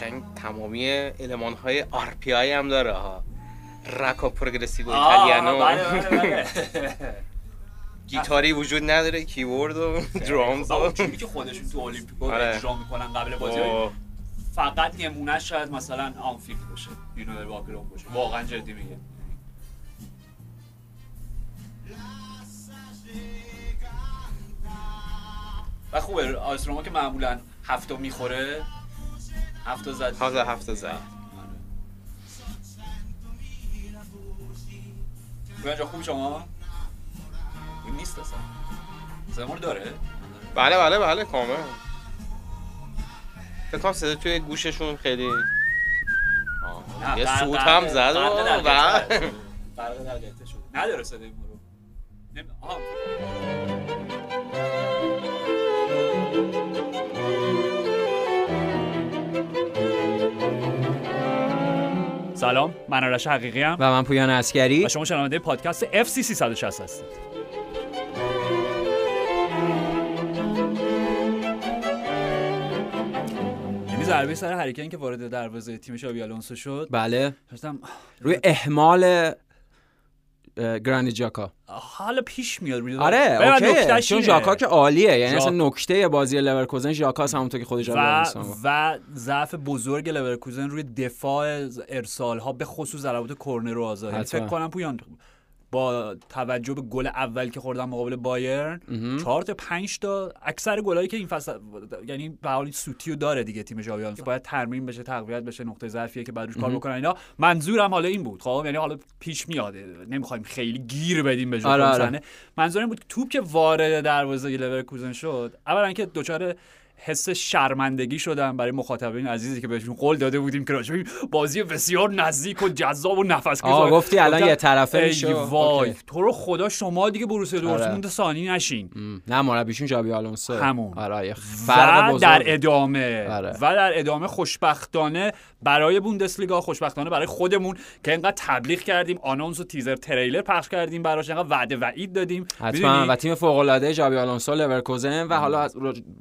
قشنگ تمامی علمان های آر پی آی هم داره ها رکا پروگرسیو ایتالیانو. بله بله بله. گیتاری وجود نداره کیبورد و درامز و تیمی که خودشون تو المپیکو آره. اجرا می‌کنن قبل بازی. فقط نمونه شاید مثلا آنفیک باشه یونور واکرون باشه. واقعا جدی میگه. و خوبه آیستروما که معمولا هفته می‌خوره. هفته زد تازه هفته زد. آره. خوب شما؟ این نیست اصلا زمان داره؟ بله بله بله کامل فکر کنم صدا توی گوششون خیلی یه سوت هم زد و و نداره صدای ما رو سلام من آرش حقیقی‌ام و من پویان اسکری و شما شنونده پادکست FC 360 هستید. یعنی ضربه سر هری کین که وارد دروازه تیم شابی آلونسو شد. بله. داشتم روی اهمال اه، گرانیت ژاکا حالا پیش میاد روی آره okay. چون. ژاکا که عالیه یعنی ژاک- اصلا نکته بازی لورکوزن ژاکاست همونطور که خود ژاوی و ضعف بزرگ لورکوزن روی دفاع ارسال ها به خصوص ضربات کرنر و آزاد یعنی. فکر کنم پویان با توجه به گل اول که خوردن مقابل بایرن چهار تا پنج تا اکثر گلایی که این فصل یعنی به حال سوتیو داره دیگه تیم ژاوی آلونسو. باید ترمیم بشه تقویت بشه نقطه ضعفیه که بعد روش کار بکنن اینا. منظورم حالا این بود خب؟ یعنی حالا پیش میاد. نمی‌خوایم خیلی گیر بدیم به ژاکا آره، آره. منظورم بود توپ که وارد دروازه لورکوزن شد اولا که دچار حس شرمندگی شدم برای مخاطبین عزیزی که بهشون قول داده بودیم که راجع این بازی بسیار نزدیک و جذاب و نفس آه، گفتی الان یه طرفه میشه. وای. تو رو خدا شما دیگه بروسیا آره. دورتموند ثانی نشین نه مربیشون ژاوی آلونسو همون. آره و در ادامه آره. و در ادامه خوشبختانه برای بوندسلیگا خوشبختانه برای خودمون که اینقدر تبلیغ کردیم آنونس و تیزر تریلر پخش کردیم براش اینقدر وعده وعید دادیم حتما؟ و تیم فوق العاده ژاوی آلونسو لورکوزن و حالا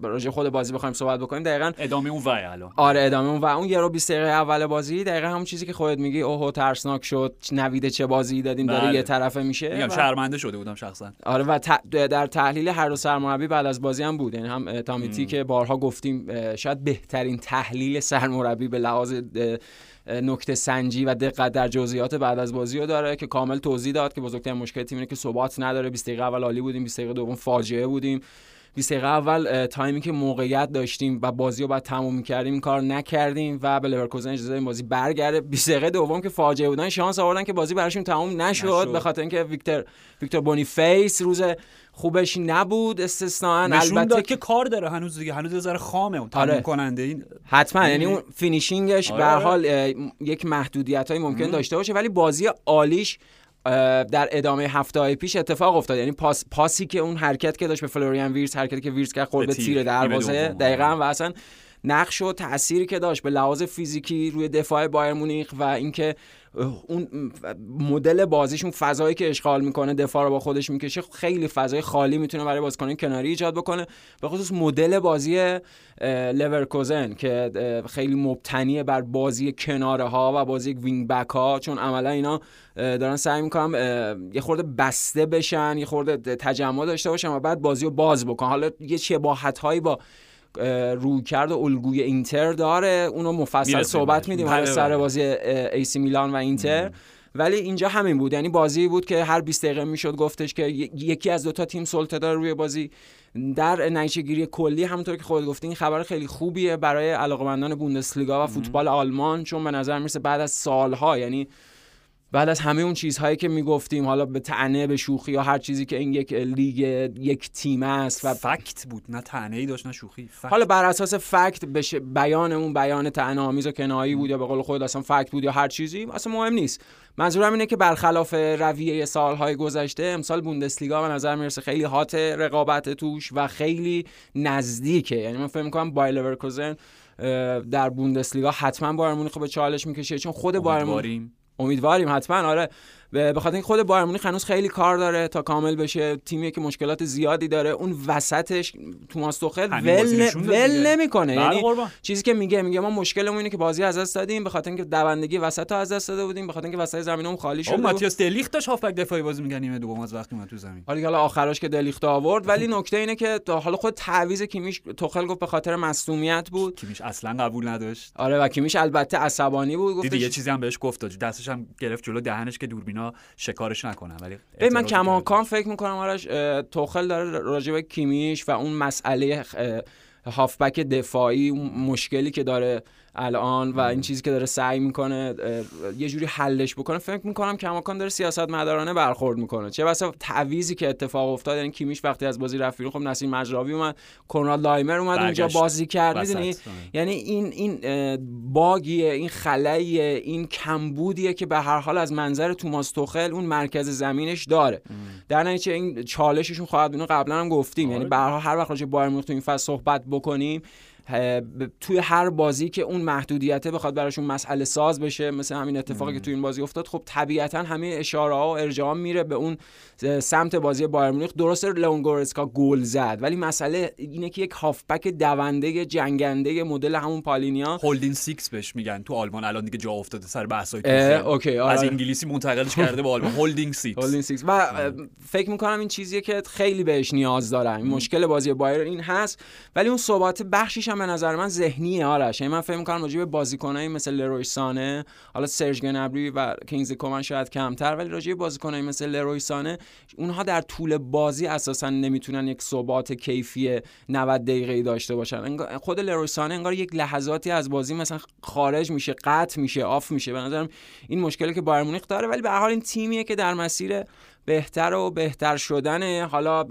راجع خود بازی بخوایم صحبت بکنیم دقیقاً ادامه اون وای الان. آره ادامه اون و اون یه رو 20 دقیقه اول بازی دقیقا همون چیزی که خودت میگی اوهو ترسناک شد نوید چه بازی دادیم داره بله. یه طرفه میشه. میگم و- شرمنده شده بودم شخصا. آره و ت- در تحلیل هر دو سرمربی بعد از بازی هم بود. یعنی هم تامیتی که بارها گفتیم شاید بهترین تحلیل سرمربی به لحاظ نکته سنجی و دقت در جزئیات بعد از بازی رو داره که کامل توضیح داد که بزرگترین مشکل تیم اینه که ثبات نداره. 20 دقیقه اول عالی بودیم 20 دقیقه دوم فاجعه بودیم. 20 دقیقه اول تایمی که موقعیت داشتیم و بازی رو بعد تموم می‌کردیم این کار نکردیم و به لورکوزن اجازه دادیم بازی برگرده 20 دقیقه دوم که فاجعه بودن شانس آوردن که بازی براشون تموم نشد, نشد. به خاطر اینکه ویکتور ویکتور بونیفیس روز خوبش نبود استثنا البته داد که کار داره هنوز دیگه هنوز یه ذره خامه اون آره. کننده این حتما یعنی؟ اون finishing ش آره، به. حال یک محدودیت های ممکن داشته باشه ولی بازی عالیش در ادامه هفته های پیش اتفاق افتاد یعنی پاس پاسی که اون حرکت که داشت به فلوریان ویرس حرکتی که ویرس کرد به تیر، دروازه. دقیقا و اصلا نقش و تأثیری که داشت به لحاظ فیزیکی روی دفاع بایرن مونیخ و اینکه اون مدل بازیشون فضایی که اشغال می‌کنه دفاع رو با خودش می‌کشه خیلی فضای خالی می‌تونه برای بازیکنان کناری ایجاد بکنه. به خصوص مدل بازی لورکوزن که خیلی مبتنی بر بازی کناره ها و بازی wing back ها چون عملا اینا دارن سعی می‌کنن یه خورده بسته بشن یه خورده تجمع داشته باشن و بعد بازی رو باز بکن. حالا یه شباهت هایی با روی کرد الگوی اینتر داره. اونو مفصل صحبت. میدیم. بله، حالا سر بله. بازی ایسی میلان و اینتر. ولی اینجا همین بود. یعنی بازی بود که هر 20 دقیقه می‌شد گفتش که یکی از دوتا تیم سلطه داره روی بازی. در نتیجه گیری کلی همونطور که خود گفتی این خبر خیلی خوبیه برای علاقمندان بوندسلیگا و فوتبال آلمان چون به نظر می‌رسه بعد از سالها یعنی بعد از همه اون چیزهایی که می‌گفتیم حالا به تنه به شوخی یا هر چیزی که این یک لیگ یک تیم است و فکت بود نه تنه ای داشت نه شوخی فکت. حالا بر اساس فکت بشه بیان اون بیان طعنه آمیز و کنایی بود یا به قول خود اصلا فکت بود یا هر چیزی اصلا مهم نیست. منظورم اینه که برخلاف رویه سالهای گذشته امسال بوندسلیگا به نظر می‌رسه خیلی هات رقابت توش و خیلی نزدیکه. یعنی من فکر می‌کنم بایر لورکوزن در بوندسلیگا حتما بایر مونیخ به چالش می‌کشه چون خود بایر امیدواریم حتما آره. به خاطر اینکه خود بایر مونیخ هنوز خیلی کار داره تا کامل بشه. تیمی که مشکلات زیادی داره اون وسطش توماس توخل ول ول نمی‌کنه. بله یعنی چیزی که میگه میگه ما مشکلمون اینه که بازی از دست دادیم به خاطر اینکه دوندگی وسط از دست داده بودیم به خاطر اینکه وسط زمینمون خالی شده ماتیاس دلیخت داشت هافبک دفاعی بازی میگن نیمه دوم از وقتی اومد تو زمین. حالا حالا آخرش که دلیخت آورد ولی نکته اینه که حالا خود تعویض کیمیش توخل گفت به خاطر مصونیت بود. کیمیش اصلا قبول نداشت. آره و کیمیش البته عصبانی بود گفت یه چیزی هم بهش گفت دستش هم گرفت جلو دهنش که شکارش نکنن ولی من کماکان فکر می‌کنم آرش توخل داره راجع کیمیش و اون مسئله هافبک دفاعی مشکلی که داره الان و این چیزی که داره سعی می‌کنه یه جوری حلش بکنه فکر می‌کنم کماکان داره سیاست مدارانه برخورد می‌کنه. چه بسا تعویزی که اتفاق افتاد یعنی کیمیش وقتی از بازی رفت خب نسیم مجراوی اومد کنراد لایمر اومد اونجا بازی کرد می‌دونی؟ یعنی این این باگیه این خلاییه این کمبودیه که به هر حال از منظر توماس توخل اون مرکز زمینش داره. در نتیجه این چالششون خواهد بود قبلا هم گفتیم. یعنی به هر وقت راجع بایر تو این فصل صحبت بکنیم توی هر بازی که اون محدودیته بخواد براشون مسئله ساز بشه مثل همین اتفاقی که توی این بازی افتاد خب طبیعتا همه اشاره ها و ارجاع میره به اون سمت بازی بایرن مونیخ. درست لئون گورتسکا گل زد ولی مسئله اینه که یک هافبک دونده جنگنده مدل همون پالینیا. holding six بهش میگن تو آلمان الان دیگه جا افتاده سر بحثای okay آره. از انگلیسی منتقلش کرده به آلمان. holding six. holding سیکس. و فکر می‌کنم این چیزیه که خیلی بهش نیاز دارن. مشکل بازی بایرن این هست ولی اون ثبات بخشیش هم به نظر من ذهنیه آرش. یعنی من فکر می‌کنم راجع به بازیکنایی مثل لروی سانه حالا سرج گنبری و کینگز کومن شاید کمتر ولی راجع به بازیکنایی مثل لروی سانه اونها در طول بازی اساسا نمی‌تونن یک ثبات کیفی 90 دقیقه داشته باشن. خود لروی سانه انگار یک لحظاتی از بازی مثلا خارج میشه قطع میشه آف میشه. به نظرم این مشکلی که بایر مونیخ داره ولی به هر حال این تیمیه که در مسیر بهتر و بهتر شدن حالا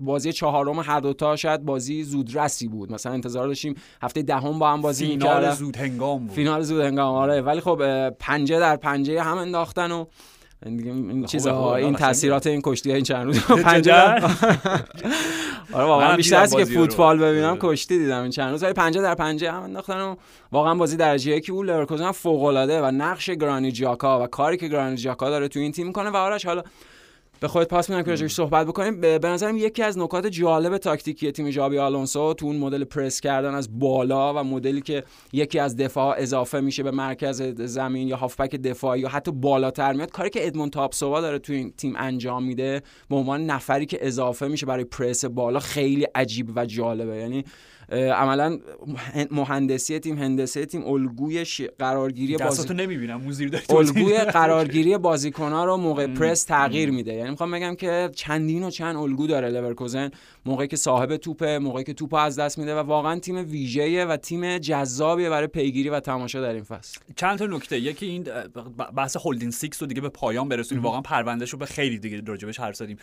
بازی چهارم هر دوتا شاید بازی زودرسی بود. مثلا انتظار داشتیم هفته دهم با هم بازی فینال زود هنگام بود. فینال زود هنگام آره. ولی خب پنجه در پنجه هم انداختن و این چیزها این تاثیرات این کشتی این چند روز پنجه آره واقعا بیشتر از که فوتبال ببینم آره. کشتی دیدم این چند روز ولی پنجه در پنجه هم انداختن و واقعا بازی درجه یکی اون لورکوزن فوق العاده و نقش گرانیت ژاکا و کاری که گرانیت ژاکا داره تو این تیم می‌کنه و آرش حالا به خودت پاس میدم که راجعش صحبت بکنیم. به نظرم یکی از نکات جالب تاکتیکی تیم جابی آلونسو تو اون مدل پرس کردن از بالا و مدلی که یکی از دفاع اضافه میشه به مرکز زمین یا هافبک دفاعی یا حتی بالاتر میاد کاری که ادمون تاپسووا داره تو این تیم انجام میده به عنوان نفری که اضافه میشه برای پرس بالا خیلی عجیب و جالبه. یعنی عملا مهندسی تیم هندسه تیم الگوی قرارگیری بازی نمی‌بینم الگوی قرارگیری بازیکن‌ها رو موقع پرس تغییر میده. یعنی می‌خوام بگم که چندین و چند الگو داره لورکوزن موقعی که صاحب توپه موقعی که توپ از دست میده و واقعا تیم ویژه‌ایه و تیم جذابیه برای پیگیری و تماشا در این فصل. چند تا نکته. یکی این بحث holding six رو دیگه به پایان برسونیم. واقعا پروندهشو به خیلی دیگه راجبش حرف زدیم.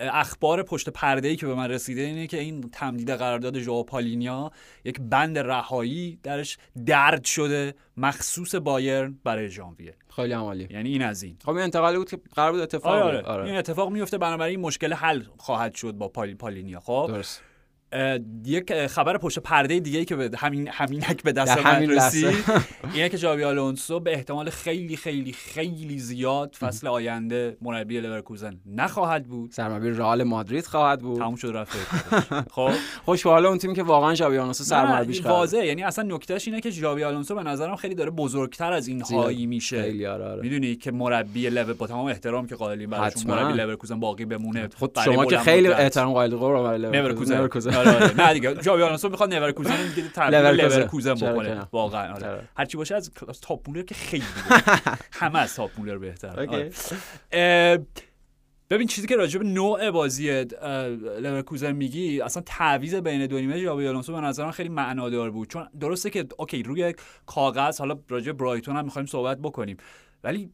اخبار پشت پرده ای که به من رسیده اینه که این تمدید قرارداد ژائو پالینیا یک بند رهایی درش درج شده مخصوص بایرن برای ژانویه. خیلی عالی. یعنی این از این. خب این انتقالی بود که قرار بود اتفاق آره, آره. آره. این اتفاق میفته بنابراین مشکل حل خواهد شد با پال... پالینیا خب؟ درست. یک خبر پشت پرده دیگه ای که به همین هم‌اینک به دست من رسید. اینه که جاوی آلونسو به احتمال خیلی خیلی خیلی زیاد فصل آینده مربی لورکوزن نخواهد بود. سرمربی رئال مادرید خواهد بود. تموم شد رفت. خب. خوش حالا اون تیمی که واقعا جاوی آلونسو سرمربیش واضحه. یعنی اصلا نکتهش اینه که جاوی آلونسو به نظرم خیلی داره بزرگتر از این هایی میشه. آره آره. می‌دونی که مربی لو با تمام احترام که قائلیم براش مربی لورکوزن باقی بمونه خود شما که خیلی احترام قائل برای لورکوزن آره نه دیگه جاوی آلونسو می‌خواد نورکوزن دیگه تبدیل لورکوزن بکنه واقعا آره. هر چی باشه از تاپ مولر که خیلی همه از تاپ مولر بهتر آره. ببین چیزی که راجع به نوع بازی لورکوزن میگی اصلا تعویض بین دو نیمه جاوی آلونسو به نظرم خیلی معنادار بود. چون درسته که okay روی کاغذ حالا راجع برایتون هم می‌خوایم صحبت بکنیم. ولی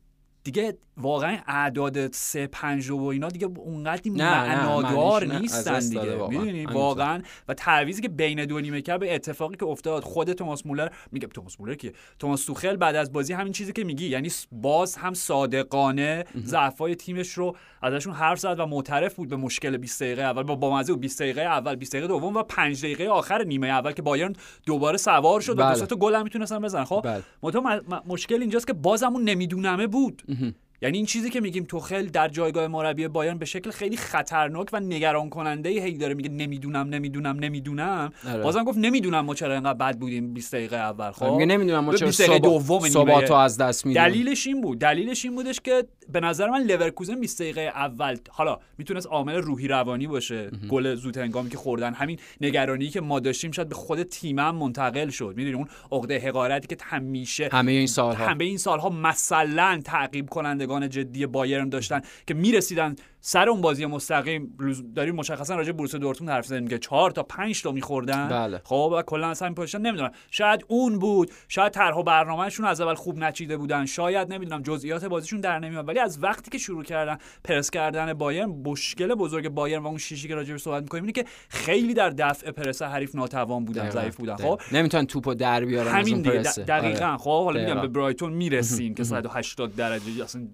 دیگه واقعا اعداد سه پنج و اینا دیگه اونقدر معنادار نیستن دیگه. می‌دونی؟ واقعا. و تعویضی که بین دو نیمه کرد به اتفاقی که افتاد خود توماس مولر میگه توماس مولر که؟ توماس توخل بعد از بازی همین چیزی که میگی یعنی باز هم صادقانه ضعفای تیمش رو ازشون حرف زد و معترف بود به مشکل 20 دقیقه اول با بامزه 20 دقیقه اول 20 دقیقه دوم و 5 دقیقه آخر نیمه اول که بایرن دوباره سوار شد و دو تا گل هم می‌تونستن بزنن. خب بله. مشکل اینجاست که بازمون نمیدونمه بود. Mm-hmm. یعنی این چیزی که میگیم توخل در جایگاه مربی بایرن به شکل خیلی خطرناک و نگران کننده هی داره میگه نمی‌دونم نمی‌دونم نمی‌دونم. آره. بازم گفت نمی‌دونم ما چرا اینقدر بد بودیم 20 دقیقه اول خب؟ میگه نمی‌دونم ما چرا 20 دقیقه دوم. ثباتو از دست میدیم. دلیلش این بود. دلیلش این بودش که به نظر من لورکوزن 20 دقیقه اول حالا می‌تونست عامل روحی روانی باشه. گل زود هنگامی که خوردن. همین نگرانی که ما داشتیم شاید به خود تیم هم منتقل شد. می‌دونی اون عقده حقارتی که همیشه همه این سالها. همه این سالها مثلا تعقیب کنندگان جدی بایرن داشتن که می‌رسیدن سر اون بازی مستقیم روز- داریم مشخصا راجع به بروسیا دورتموند حرف زدیم که 4 تا 5 تا میخوردن بله. خب و کلا همین position نمی‌دونم شاید اون بود شاید طرح و برنامهشون از اول خوب نچیده بودن شاید نمی‌دونم جزئیات بازیشون در نمیاد ولی از وقتی که شروع کردن پرس کردن بایرن مشکل بزرگ بایرن و اون شیشی که راجع بهش صحبت می‌کنیم اینه که خیلی در دفع پرس حریف ناتوان بودن. ضعیف بودن. خب نمی‌تونن توپو در بیارن همین پرسه. دقیقاً آره. خب حالا میگم. به برایتون می‌رسیم که 180 درجه اصلا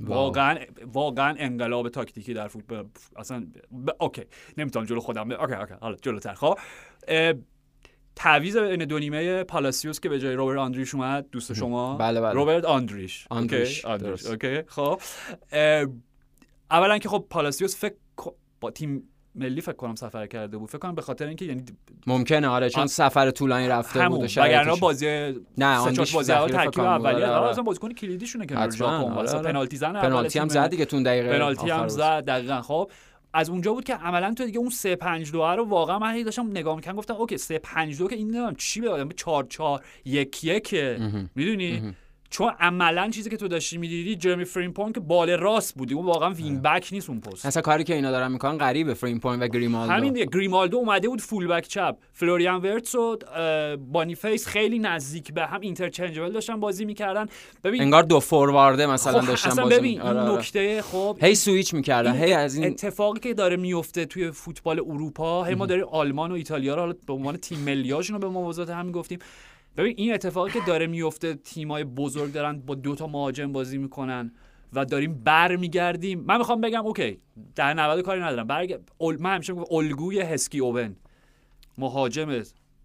واقعا واقعا انقلاب تاکتیکی در فوتبال اصلا ب... okay نمی‌تونم جلو خودم. okay okay حالا جلوتر خب تعویض این دو نیمه پالاسیوس که به جای روبرت آندریش اومد دوست شما بله، بله. روبرت آندریش آندریش، okay آندریش. okay خب اولا که خب پالاسیوس فکر با تیم ملی فکر کنم سفر کرده بود فکر کنم به خاطر اینکه یعنی ممکنه آره چون آه. سفر طولانی رفته بود همون و وگرنه بازی نه، چهار بازی فکر ترکیب بود. اولیه آره، آره آره. اصلا بازیکن کلیدیشونه که ژاپن آره، آره. پنالتی زن پنالتی هم. زد دیگه تو اون دقیقه پنالتی هم. زد دقیقا خب از اونجا بود که عملا تو دیگه اون 3 5 2 رو واقعا من داشتم نگاه می‌کنم گفتم اوکی 3 5 2 که این نمی‌دونم چی به آدم 4 4 1 1 می‌دونی چون عملا چیزی که تو داشتی می‌دیدی جرمی فریمپونگ که بال راست بودی اون واقعا wing back نیست اون پست. اصلا کاری که اینا دارن می‌کنن غریبه فریمپونگ و گریمالدو. همین دیگه گریمالدو اومده بود full back چپ. فلوریان ورتس و اه، بانیفیس خیلی نزدیک به هم interchangeable داشتن بازی می‌کردن. ببین انگار دو فوروارده مثلا خب داشتن اصلا بازی ببین این آره، آره. نکته خب هی سویچ می‌کردن هی از این اتفاقی که داره میفته توی فوتبال اروپا هی ما داریم آلمان و ایتالیا رو به عنوان تیم ملیاشون رو به موازات همین گفتیم. ببین این اتفاقی که داره میفته تیمای بزرگ دارن با دو تا مهاجم بازی می‌کنن و داریم بر میگردیم من می‌خوام بگم okay دهه 90 کاری ندارم. برگ... من همیشه میگم الگوی هسکی اوون. مهاجم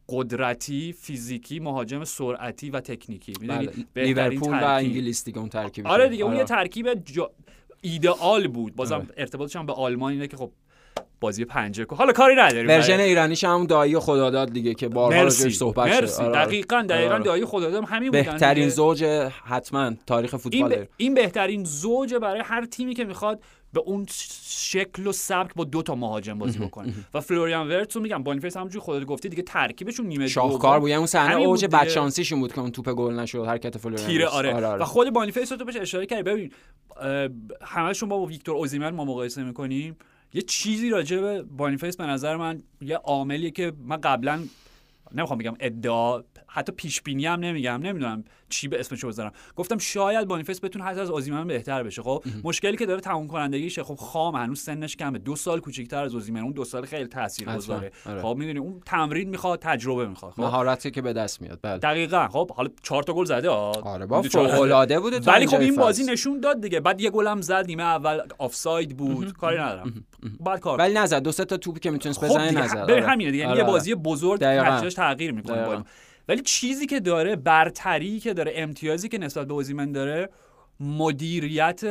قدرتی فیزیکی مهاجم سرعتی و تکنیکی. می‌دونی؟ بله. لیورپول و. انگلیس دیگه اون ترکیب آره دیگه اون یه ترکیب جا... ایدئال بود. بازم آره. ارتباطش هم به آلمان اینه که خب بازی پنجه کو حالا کاری نداریم. version ایرانیش هم دایی خداداد دیگه که بارها راجعش صحبت مرسی. آره، آره. دقیقاً دقیقاً آره. دایی خدادادم همین بودن بهترین دیگه. زوج حتما تاریخ این, فوتبال ب... این بهترین زوج برای هر تیمی که می‌خواد به اون شکل و سبک با دو تا مهاجم بازی بکنه. و فلوریان ورتس رو میگم بانیفیس همونجوری خودت گفتی دیگه ترکیبشون نیمه شاهکار بود. یعنی اون صحنه اوج. بدشانسیشون بود که اون توپ گل نشد حرکت فلوریان تیره ورتس. آره. و خود بانیفیس رو تو بهش اشاره کردی. ببین همشون با ویکتور اوزیمن ما مقایسه می‌کنیم. یه چیزی راجع به بانیفیس به نظر من یه عاملیه که من قبلا نمی‌خوام بگم ادعا حتی پیش بینی هم نمیگم نمی‌دونم چی به اسمش بذارم. گفتم شاید بانیفیس بتونه حتی از اوزیمن بهتر بشه. خب مشکلی که داره تموم کنندگیشه خب خام هنوز سنش کمه. دو سال کوچیک‌تر از اوزیمن اون دو سال خیلی تاثیرگذاره. آره. خب می‌دونی اون تمرین می‌خواد تجربه می‌خواد. خب. مهارتی که به دست میاد. بله. دقیقا. خب حالا چهار تا گل زده. آره با می‌دونی چهار- فوق العاده بوده ولی خب این بازی. نشون داد دیگه. بعد یه گلم زد نیمه اول آفساید بود. کاری ندارم. بعد کار. ولی نزد. دو سه تا توپی که می‌تونست خب بزنه نزد. آره. همینه دیگه. یعنی آره، یه آره. بازی بزرگ تغییر می‌کنه. بالا. ولی چیزی که داره برتری که داره امتیازی که نسبت به اوزیمن داره مدیریت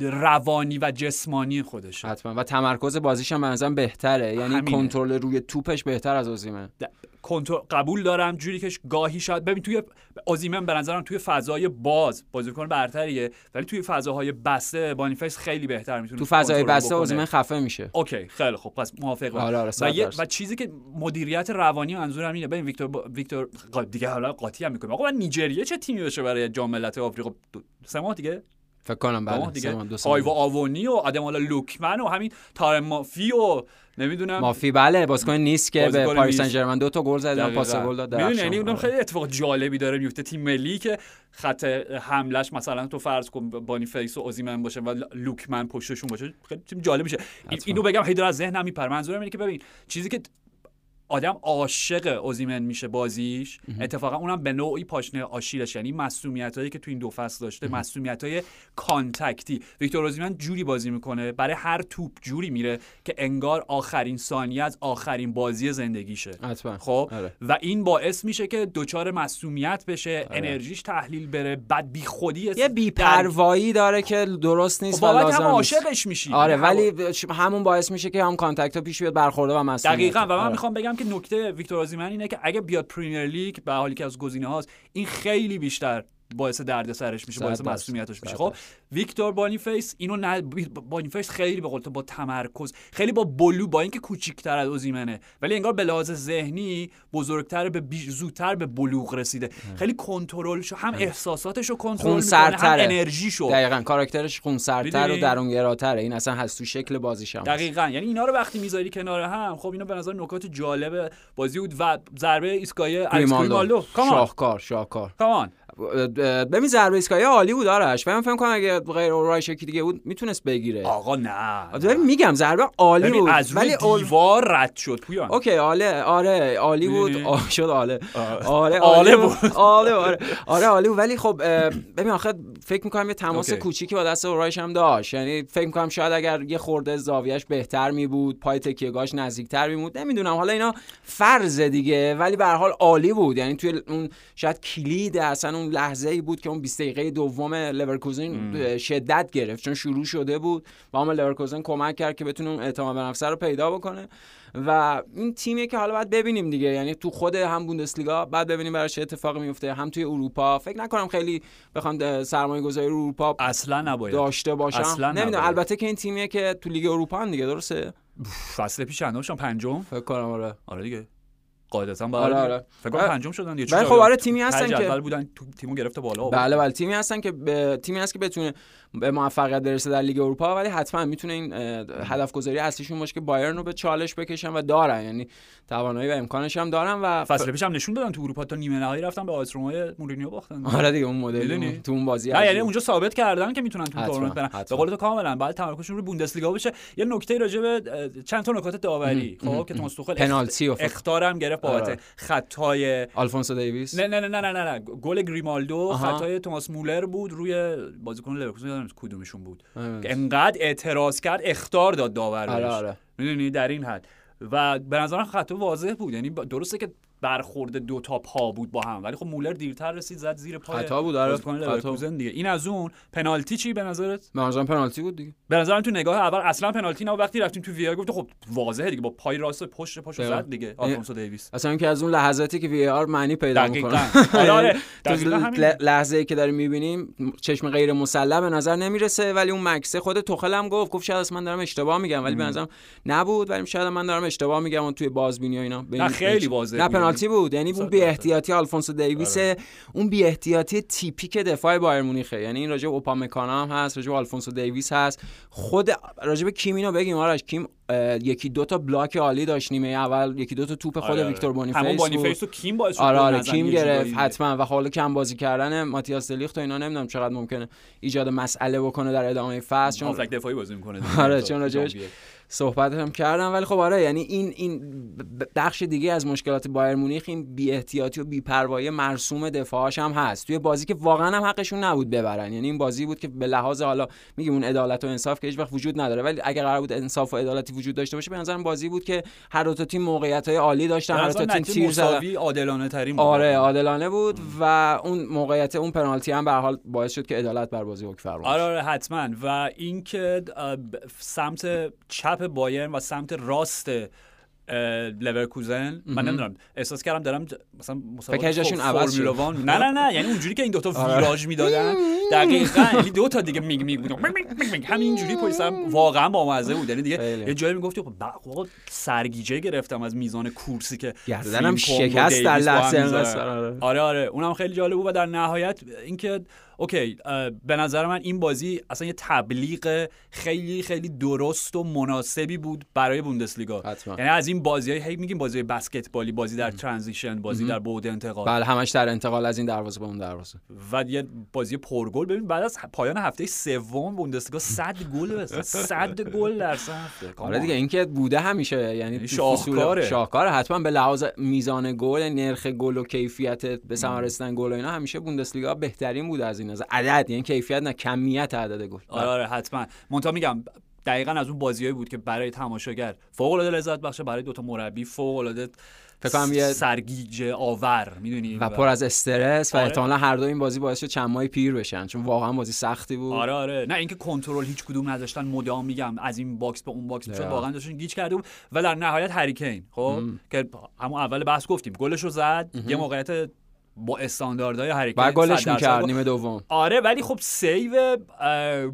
روانی و جسمانی خودشه حتما و تمرکز بازیش هم بهتره یعنی. کنترل روی توپش بهتر از اوزیمن کنترل قبول دارم جوری که گاهی شاید ببین توی اوزیمن به نظرم توی فضای باز بازیکن برتریه ولی توی فضاهای بسته بانیفیس خیلی بهتر می‌تونه تو فضای بسته. اوزیمن خفه میشه. okay خیلی خوب. پس موافقم. آره، آره، و. و چیزی که مدیریت روانی منظورم اینه. ببین ویکتور با... ویکتور قا- دیگه حالا قاطی هم می‌کنه آقا من نیجریه چه تیمی بشه برای جام ملت‌های آفریقا؟ دو... سه ماه دیگه؟ فکر کنم بله دیگه. آیوا آوونی و آدمولا لوکمن و همین ترم مافی و نمی‌دونم مافی بله بازیکن نیست که به پاریس. سن ژرمن دو تا گل زد. پاس گل داد می‌دونی. یعنی اونم. خیلی اتفاق جالبی داره میفته تیم ملی که خط حملش مثلا تو فرض کن بانیفیس و اوزیمن باشه و لوکمن پشتشون باشه خیلی تیم جالب میشه. اینو بگم هی داره از ذهنم میپره منظورم اینه که ببین چیزی که آدم عاشق اوزیمن میشه بازیش. اتفاقا اونم به نوعی پاشنه آشیلش. یعنی مصدومیت هایی که تو این دو فصل داشته مصدومیت های contact ی. ویکتور اوزیمن جوری بازی می‌کنه برای هر توپ جوری میره که انگار آخرین ثانیه از آخرین بازی زندگیشه. خب؟ آره. و این باعث میشه که دچار مصدومیت بشه انرژیش تحلیل بره بعد بی خودی یه بی‌پروایی داره که درست نیست و هم عاشقش میشی. آره یعنی ولی همون باعث میشه که هم contact ها پیش بیاد برخورده و مصدومیت. دقیقا. و من آره. می‌خوام بگم که نکته ویکتور اوزیمن اینه که اگه بیاد پریمیر لیگ به حالی که از گزینه هاست این خیلی بیشتر باعث درد سرش میشه باعث. مصدومیتش میشه. خب ویکتور بانیفیس اینو نه بانیفیس خیلی به قول تو با تمرکز خیلی با بلوغ با اینکه کوچیک‌تر از اوزیمنه ولی انگار به لحاظ ذهنی بزرگتر به بیش زودتر به بلوغ رسیده. خیلی کنترل شو هم احساساتش رو کنترل می‌کنه هم. انرژیشو دقیقا کاراکترش خونسردتر و؟ درونگراتره. این اصلا هست تو شکل بازیش هم. دقیقا. یعنی اینا رو وقتی می‌ذاری کنار هم خب اینا به نظر نکات جالب بازی بود و ضربه ایستگاهی. گریمالدو. come on شاهکار شاهکار. کامان ببین ضربه ایستگاهی عالی بود آرش. من فکر کنم اگه غیر اورایش یکی دیگه بود می‌تونست بگیره. آقا نه. ببین میگم ضربه عالی بود از ولی دیوار رد شد پویان. اوکی آله آره عالی بود. شد آله. آره عالی بود. آله آره. آره عالی بود. ولی خب ببین آخه فکر می‌کنم یه تماس. کوچیکی با دست اورایش هم داشت. یعنی فکر می‌کنم شاید اگر یه خورده زاویهش بهتر می بود پای تکیهگاهش نزدیکتر می بود نمی‌دونم. حالا اینا فرض دیگه ولی به هر حال عالی بود. یعنی توی اون شاید کلید اصلا اون لحظه ای بود که اون 20 دقیقه دوم لورکوزن شدت گرفت. چون شروع شده بود و هم لورکوزن کمک کرد که بتونه اون اعتماد به نفس رو پیدا بکنه. و این تیمیه که حالا باید ببینیم دیگه. یعنی تو خود هم بوندسلیگا بعد ببینیم براش چه اتفاقی میفته. هم توی اروپا. فکر نکنم خیلی بخوان سرمایه گذاری رو اروپا اصلا نباید. داشته باشم. اصلا نمی‌دونم. البته که این تیمیه که تو لیگ اروپا هم دیگه درسته؟ فصل پیش اندام شدن پنجم. فکر کنم آره. آره دیگه. قاعدتا آره، باید آره. فکر کنم آره. پنجم شدن چون خب آره تیمی هستن که بودن تیمو گرفته بالا. بله بله تیمی هستن که به تیمی هست که بتونه به موفقیت برسه در لیگ اروپا ولی حتما می‌تونه این هدف گذاری اصلیشون باشه که بایرن رو به چالش بکشن و دارن یعنی توانایی و امکانش هم دارن و فصل پیش هم نشون دادن تو اروپا تا نیمه نهایی رفتن به آ اس رومای مورینیو باختن آره دیگه اون مدل؟ تو اون بازی نه یعنی. اونجا ثابت کردن که می‌تونن تو تورنمنت برن. به قول تو کاملا بعد تمرکزشون رو بوندسلیگا بشه یه نکته راجع به چند تا نکات داوری خب که توماس توخل پنالتی و اخطارم گرفت بابت آره. خطای آلفونسو دیویس نه نه نه نه نه. گل گریمالدو. خطای توماس مولر بود روی بازیکن لورکوزن یادم کدومشون بود. آره. که انقدر اعتراض کرد اخطار داد داور آره. آره. می‌دونی؟ در این حد. و به نظرم خطا واضح بود. یعنی درسته که برخورد دو تا پا بود با هم. ولی خب مولر دیرتر رسید زد زیر پای خطا بود، آره. دیگه این از اون. پنالتی چی به نظرت؟ به نظرم پنالتی بود دیگه. به نظرم تو نگاه اول اصلا پنالتی نه وقتی رفتیم تو VAR گفت خب واضحه دیگه. با پای راست پشت پاشو دقیقاً. زد دیگه. آلفونسو دیویس. اصلا اینکه از اون لحظاتی که VAR معنی پیدا می‌کنه. آره آره. همین لحظه ای که داریم می‌بینیم چشم غیر مسلح به نظر نمی‌رسه. ولی اون مکسه خود توخل هم گفت گفت شاید من دارم اشتباه میگم. ولی به نظرم نبود. ولی شاید من دارم اشتباه میگم اون توی بازبینی و اینا. خیلی واضح نه بود. پنالتی بود. یعنی اون بی. احتیاطی آلفونسو دیویس اون بی احتیاطی typical دفاع بایرن مونیخه. یعنی این راجع اوپامکانا هم هست راجع آلفونسو دیویس هست. خود راجع به کیم اینو بگیم آرش. کیم یکی دو تا block عالی داشت نیمه اول یکی دو تا توپ خود آره، آره. ویکتور همون بونیفیس بود. بونیفیس و کیم باعث شد آره آره کیم گرفت. حتما و حالا کم بازی کردن ماتیاس دلیخت و اینا نمی‌دونم چقدر ممکنه ایجاد مسئله بکنه در ادامه فصل. چون دفاعی بازی می‌کنه آره، چون راجعش صحبت هم کردم ولی خب آره یعنی این این بخش دیگه از مشکلات بایرن مونیخ این بی احتیاطی و بی پروایی مرسوم دفاعش هم هست. توی بازی که واقعا هم حقشون نبود ببرن. یعنی این بازی بود که به لحاظ حالا میگیم اون عدالت و انصاف که هیچ وقت وجود نداره ولی اگر قرار بود انصاف و عدالتی وجود داشته باشه به نظرم بازی بود که هر دو تا تیم موقعیت های عالی داشتن هر دو تا تیم تیر زدن. عادلانه ترین بود. آره عادلانه بود و اون موقعیت اون پنالتی هم به حال باعث شد که عدالت بر بازی حکم فرما آره آره حتما. و اینکه سمت چپ بایرن و سمت راست لورکوزن. من نمی‌دونم. احساس کردم دارم مثلا مسابقه فور- عوض شد. نه نه نه. یعنی اونجوری که این دوتا آره. ویراژ می‌دادن. دقیقاً. یعنی دو تا دیگه میگ میگ بود. همینجوری پشت سرم واقعا بامزه بود. یعنی دیگه. یه جایی می‌گفتی خب با- آقا سرگیجه گرفتم از میزان کورسی که گردنم شکست در با لحظه. آره. آره آره. اونم خیلی جالب بود. و در نهایت اینکه okay به نظر من این بازی اصلا یه تبلیغ خیلی خیلی درست و مناسبی بود برای بوندسلیگا. یعنی از این بازی هی میگیم بازی بسکتبالی بازی در transition بازی در بعد انتقال. بله همش در انتقال از این دروازه به اون دروازه. و یه بازی پرگل. ببین بعد از پایان هفته سوم بوندسلیگا 100 گل بزنه 100 گل در سه هفته. آره دیگه اینکه بوده همیشه یعنی شاهکاره. شاهکاره حتما به لحاظ میزان گل نرخ گل و کیفیت به ثمر رسیدن گل و اینا همیشه بوندسلیگا بهترین بود از این نظر عدد یعنی کیفیت نه کمیت عدد گل. آره آره حتما. مونتا میگم دقیقا از اون بازیایی بود که برای تماشاگر فوق العاده لذت بخشه برای دوتا مربی فوق العاده فکر یه سرگیجه آور می‌دونی؟ و پر از استرس و آره. احتمالاً هر دو این بازی باعث شد چند ماه پیر بشن چون واقعا بازی سختی بود. آره آره. نه اینکه کنترل هیچ کدوم نداشتن مدام میگم از این box به اون box می‌شد واقعا داشتن گیج کرده بود. و در نهایت هری کین خب؟ که همون اول بحث گفتیم گلش رو زد یه موقعیت با استانداردهای حرکت و گلش می‌کرد نیمه دوم. آره ولی خب save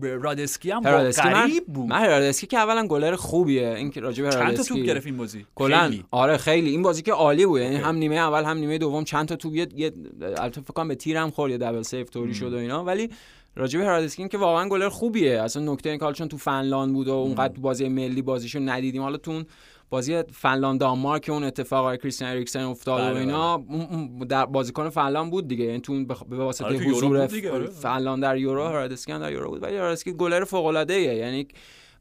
هرادسکی هم با غریب بود. من هرادسکی که اولا گلر خوبیه این که راجع به چند تا توپ گرفت این بازی؟ خیلی. آره خیلی. این بازی که عالی بود. یعنی هم نیمه اول هم نیمه دوم. چند تا توپ یه البته فکر کنم به تیر هم خورد یه double save طوری شد و اینا. ولی راجب هرادسکی که واقعا گلر خوبیه. اصلا نکته این چون تو فنلاند بود و اونقدر تو بازی ملی بازیشو ندیدیم. حالا تو بازی فنلاند دانمارک اون اتفاق کریستیان اریکسن افتاد و بله، اینا بله. در بازیکن فنلاند بود دیگه یعنی تو به واسطه آره حضور آره. فنلاند در یورو هرادسکی در یورو بود ولی هرادسکی گلر فوق العاده یعنی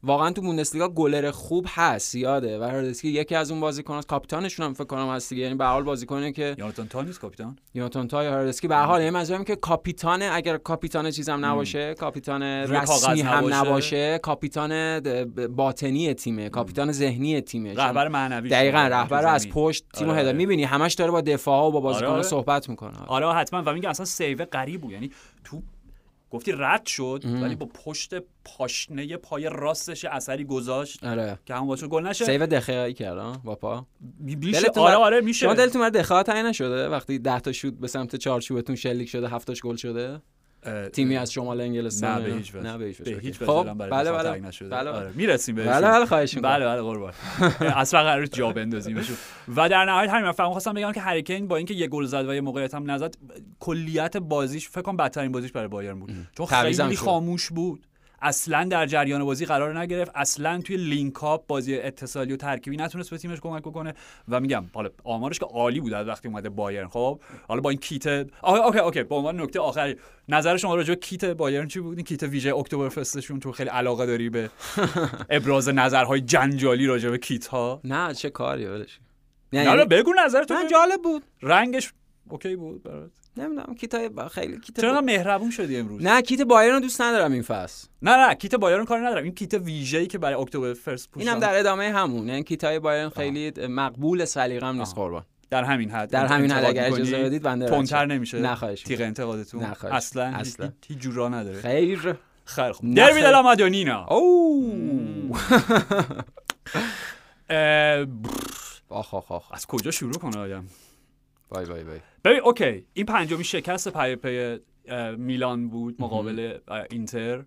واقعا تو بوندسلیگا گلر خوب هست یاده. و هرادسکی یکی از اون بازیکناست کاپیتانشون هم فکر کنم هست دیگه. یعنی به حال بازیکنه که یوناتان تا نیست کاپیتان؟ یوناتان تا یا هرادسکی به حال یعنی منظورم که کاپیتان اگر کاپیتان چیزم نباشه کاپیتان رسمی هم نباشه؟ کاپیتان باطنی تیمه کاپیتان ذهنی تیمه. رهبر معنوی دقیقاً رهبر از پشت تیمو آره. هدایت. می‌بینی همش داره با دفاع و با بازیکن آره. صحبت می‌کنه. آره حتما. و میگه اصلا save غریب بود. یعنی تو گفتی رد شد ولی با پشت پاشنه پای راستش اثری گذاشت آره. که همون باشه گل نشه. سیو دخیایی کرد با پا. میشه آره آره میشه. شما دلتون دخئات نشده وقتی 10 تا شوت به سمت چارچوبتون شلیک شده هفتاش گل شده؟ تیمی از شمال انگلستان نه به هیچ وجه. نه به هیچ وجه. خب بله بله. بله. آره می‌رسیم بهش بله بله خواهش بله بله قربان. اصلا قرار جا بندازیم و در نهایت همین من فهم خواستم بگم که هریکین با اینکه یه گل زد و یه موقعیت هم نزد کلیت بازیش فکر کنم بدترین بازیش برای بایرن بود. چون خیلی خاموش بود. اصلا در جریان بازی قرار نگرفت. اصلا توی لینک اپ بازی اتصالی و ترکیبی نتونست به تیمش کمک بکنه. و میگم حالا آمارش که عالی بود از وقتی اومده بایرن. خب حالا با این kit okay okay به عنوان نکته آخری. نظر شما راجع به کیت بایرن چی بود؟ این کیت ویژه اکتبرفستشون تو خیلی علاقه داری به ابراز نظرهای جنجالی راجع به کیت ها نه چه کاری ولش نه بگو نظرتون جالب بود. رنگش okay بود برات. نمی‌دونم کیتای خیلی کیت چرا مهربون شدی امروز؟ نه کیت بایرن رو دوست ندارم این فصل. نه نه کیت بایرن کار ندارم. این کیت ویژه‌ای که برای اکتبرفست پوشیدم اینم در ادامه همون. یعنی کیتای بایرن خیلی مقبول سلیقم نیست قربان. در همین حد. در همین حد اگر اجازه بدید بنده تندتر نمیشه؟ نه خواهش تیغ انتقادتون؟ اصلا اصلا. هیچ جورا نداره. خیر. خیر خوب. دربی دلا مادونینا او آخ آخ آخ. از کجا شروع کنه آدم؟ وای وای وای. ببین okay این پنجمی شکست پیاپی میلان بود مقابل اینتر.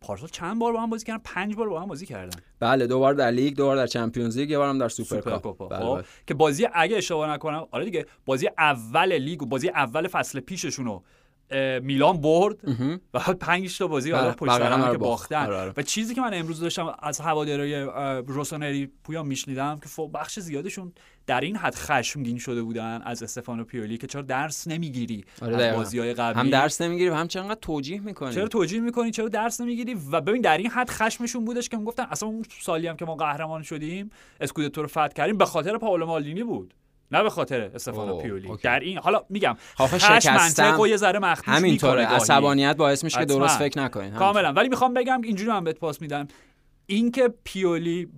پارسال چند بار با هم بازی کردن؟ پنج بار با هم بازی کردن. بله دو بار در لیگ دو بار در چمپیونز لیگ یه بارم در سوپر, کاپ بله خب، بله. که بازی اگه اشتباه نکنم آره دیگه بازی اول لیگ و بازی اول فصل پیششونو میلان برد و 5 تا بازی حالا پشت که باختن. آره، آره. و چیزی که من امروز داشتم از هوادارهای روسونری پویا میشنیدم که خب بخش زیادشون در این حد خشمگین شده بودن از استفانو پیولی که چرا درس نمی‌گیری آره از بازی های قبلی؟ هم درس نمی‌گیری و هم چقدر توجیه می‌کنی؟ چرا توجیه می‌کنی؟ چرا درس نمی‌گیری؟ و ببین در این حد خشمشون بودش که می‌گفتن اصلا اون سالی هم که ما قهرمان شدیم اسکودتو رو فتح کردیم به خاطر پائولو مالدینی بود نه به خاطر استفانو پیولی. اوکی. در این حالا میگم خشم منطق و یه ذره مخدوش همینطوره. عصبانیت باعث میشه که درست فکر نکنین. کاملا. ولی می‌خوام بگم اینجوری من بهت پاس میدم. اینکه پیولی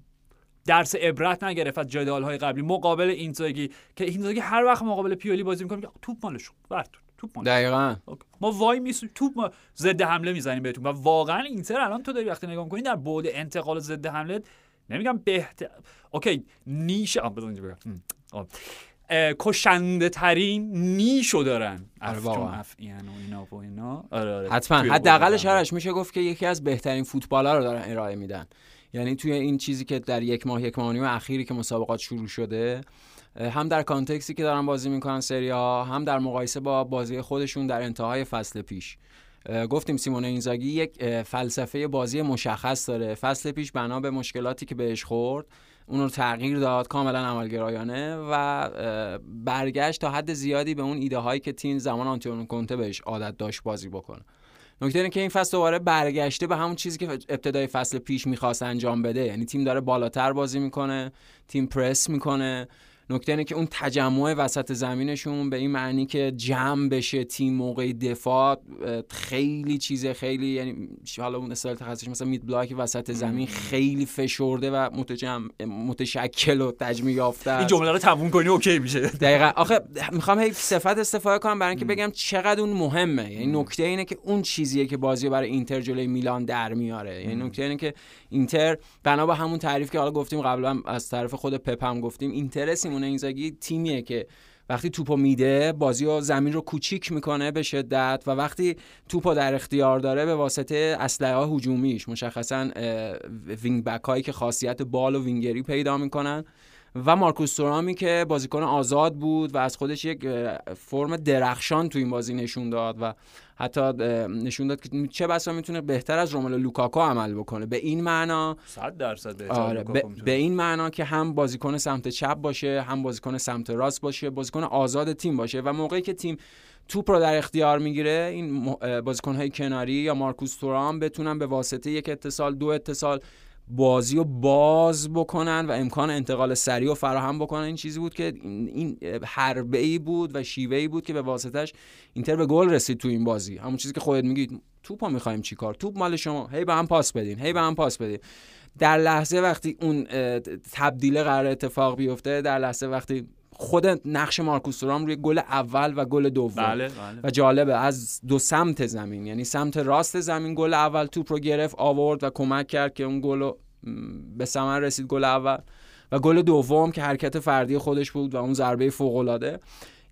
درس عبرت نگرفت از جدال های قبلی. مقابل اینزاگی که اینزاگی هر وقت مقابل پیولی بازی می‌کنه توپ مالشون برد توپ مال دقیقاً. ما وای میسو توپ ما ضد حمله می‌زنیم بهتون. و واقعا اینتر الان تو داری وقتی نگاه می‌کنی در بعد انتقال ضد حمله نمیگم بهتر اوکی نیش کشنده ترین نیشو دارن. حتما. حداقلش هرش میشه گفت که یکی از بهترین فوتبالا رو دارن ارائه میدن. یعنی توی این چیزی که در یک ماه یک ماه نیم اخیری که مسابقات شروع شده هم در کانتکسی که دارن بازی می‌کنن سری ها هم در مقایسه با بازی خودشون در انتهای فصل پیش. گفتیم سیمون اینزاگی یک فلسفه بازی مشخص داره. فصل پیش بنا به مشکلاتی که بهش خورد اون رو تغییر داد کاملا عملگرایانه و برگشت تا حد زیادی به اون ایده هایی که تیم زمان آنتونیو کنته بهش عادت داشت بازی بکنه. نکته اینه که این فصل دوباره برگشته به همون چیزی که ابتدای فصل پیش می‌خواست انجام بده. یعنی تیم داره بالاتر بازی می‌کنه تیم پرس می‌کنه. نکته اینه که اون تجمع وسط زمینشون به این معنی که جمع بشه تیم موقع دفاع خیلی چیزه خیلی یعنی حالا اون اصطلاح تخصصی مثلا mid block وسط زمین خیلی فشرده و متجمع متشکل و تجمیع یافته این جمله رو تموم کنی اوکی میشه. دقیقا. آخه می‌خوام هی صفت استفاده کنم برای اینکه بگم چقدر اون مهمه. یعنی نکته اینه که اون چیزیه که بازی برای اینتر جلوی میلان در میاره. یعنی نکته اینه که اینتر بنا به همون تعریف که حالا گفتیم قبلا از طرف خود پپ هم گفتیم اینتر سیمون اینزاگی تیمیه که وقتی توپو میده بازی و زمین رو کوچیک می‌کنه به شدت و وقتی توپو در اختیار داره به واسطه اسلحه هجومیش مشخصا wing back هایی که خاصیت بال و wingerی پیدا می‌کنن. و مارکوس تورامی که بازیکن آزاد بود و از خودش یک فرم درخشان تو این بازی نشون داد و حتی نشون داد که چه بسا می‌تونه بهتر از روملو لوکاکو عمل بکنه. به این معنا 100 درصد بهتر آره به, این معنا که هم بازیکن سمت چپ باشه هم بازیکن سمت راست باشه بازیکن آزاد تیم باشه و موقعی که تیم توپ رو در اختیار می‌گیره این بازیکن های کناری یا مارکوس تورام بتونن به واسطه یک اتصال دو اتصال بازی رو باز بکنن و امکان انتقال سریع و فراهم بکنن. این چیزی بود که این حربه ای بود و شیوه ای بود که به واسطش اینتر به گل رسید تو این بازی. همون چیزی که خودت میگید توپ می‌خوایم چیکار توپ مال شما. هی به هم پاس بدین هی به هم پاس بدین. در لحظه وقتی اون تبدیل قرار اتفاق بیفته در لحظه وقتی خود نقش مارکوس تورام روی گل اول و گل دوم. بله، بله. و جالبه از دو سمت زمین یعنی سمت راست زمین گل اول توپ رو گرفت آورد و کمک کرد که اون گل به ثمر رسید گل اول. و گل دوم که حرکت فردی خودش بود و اون ضربه فوق العاده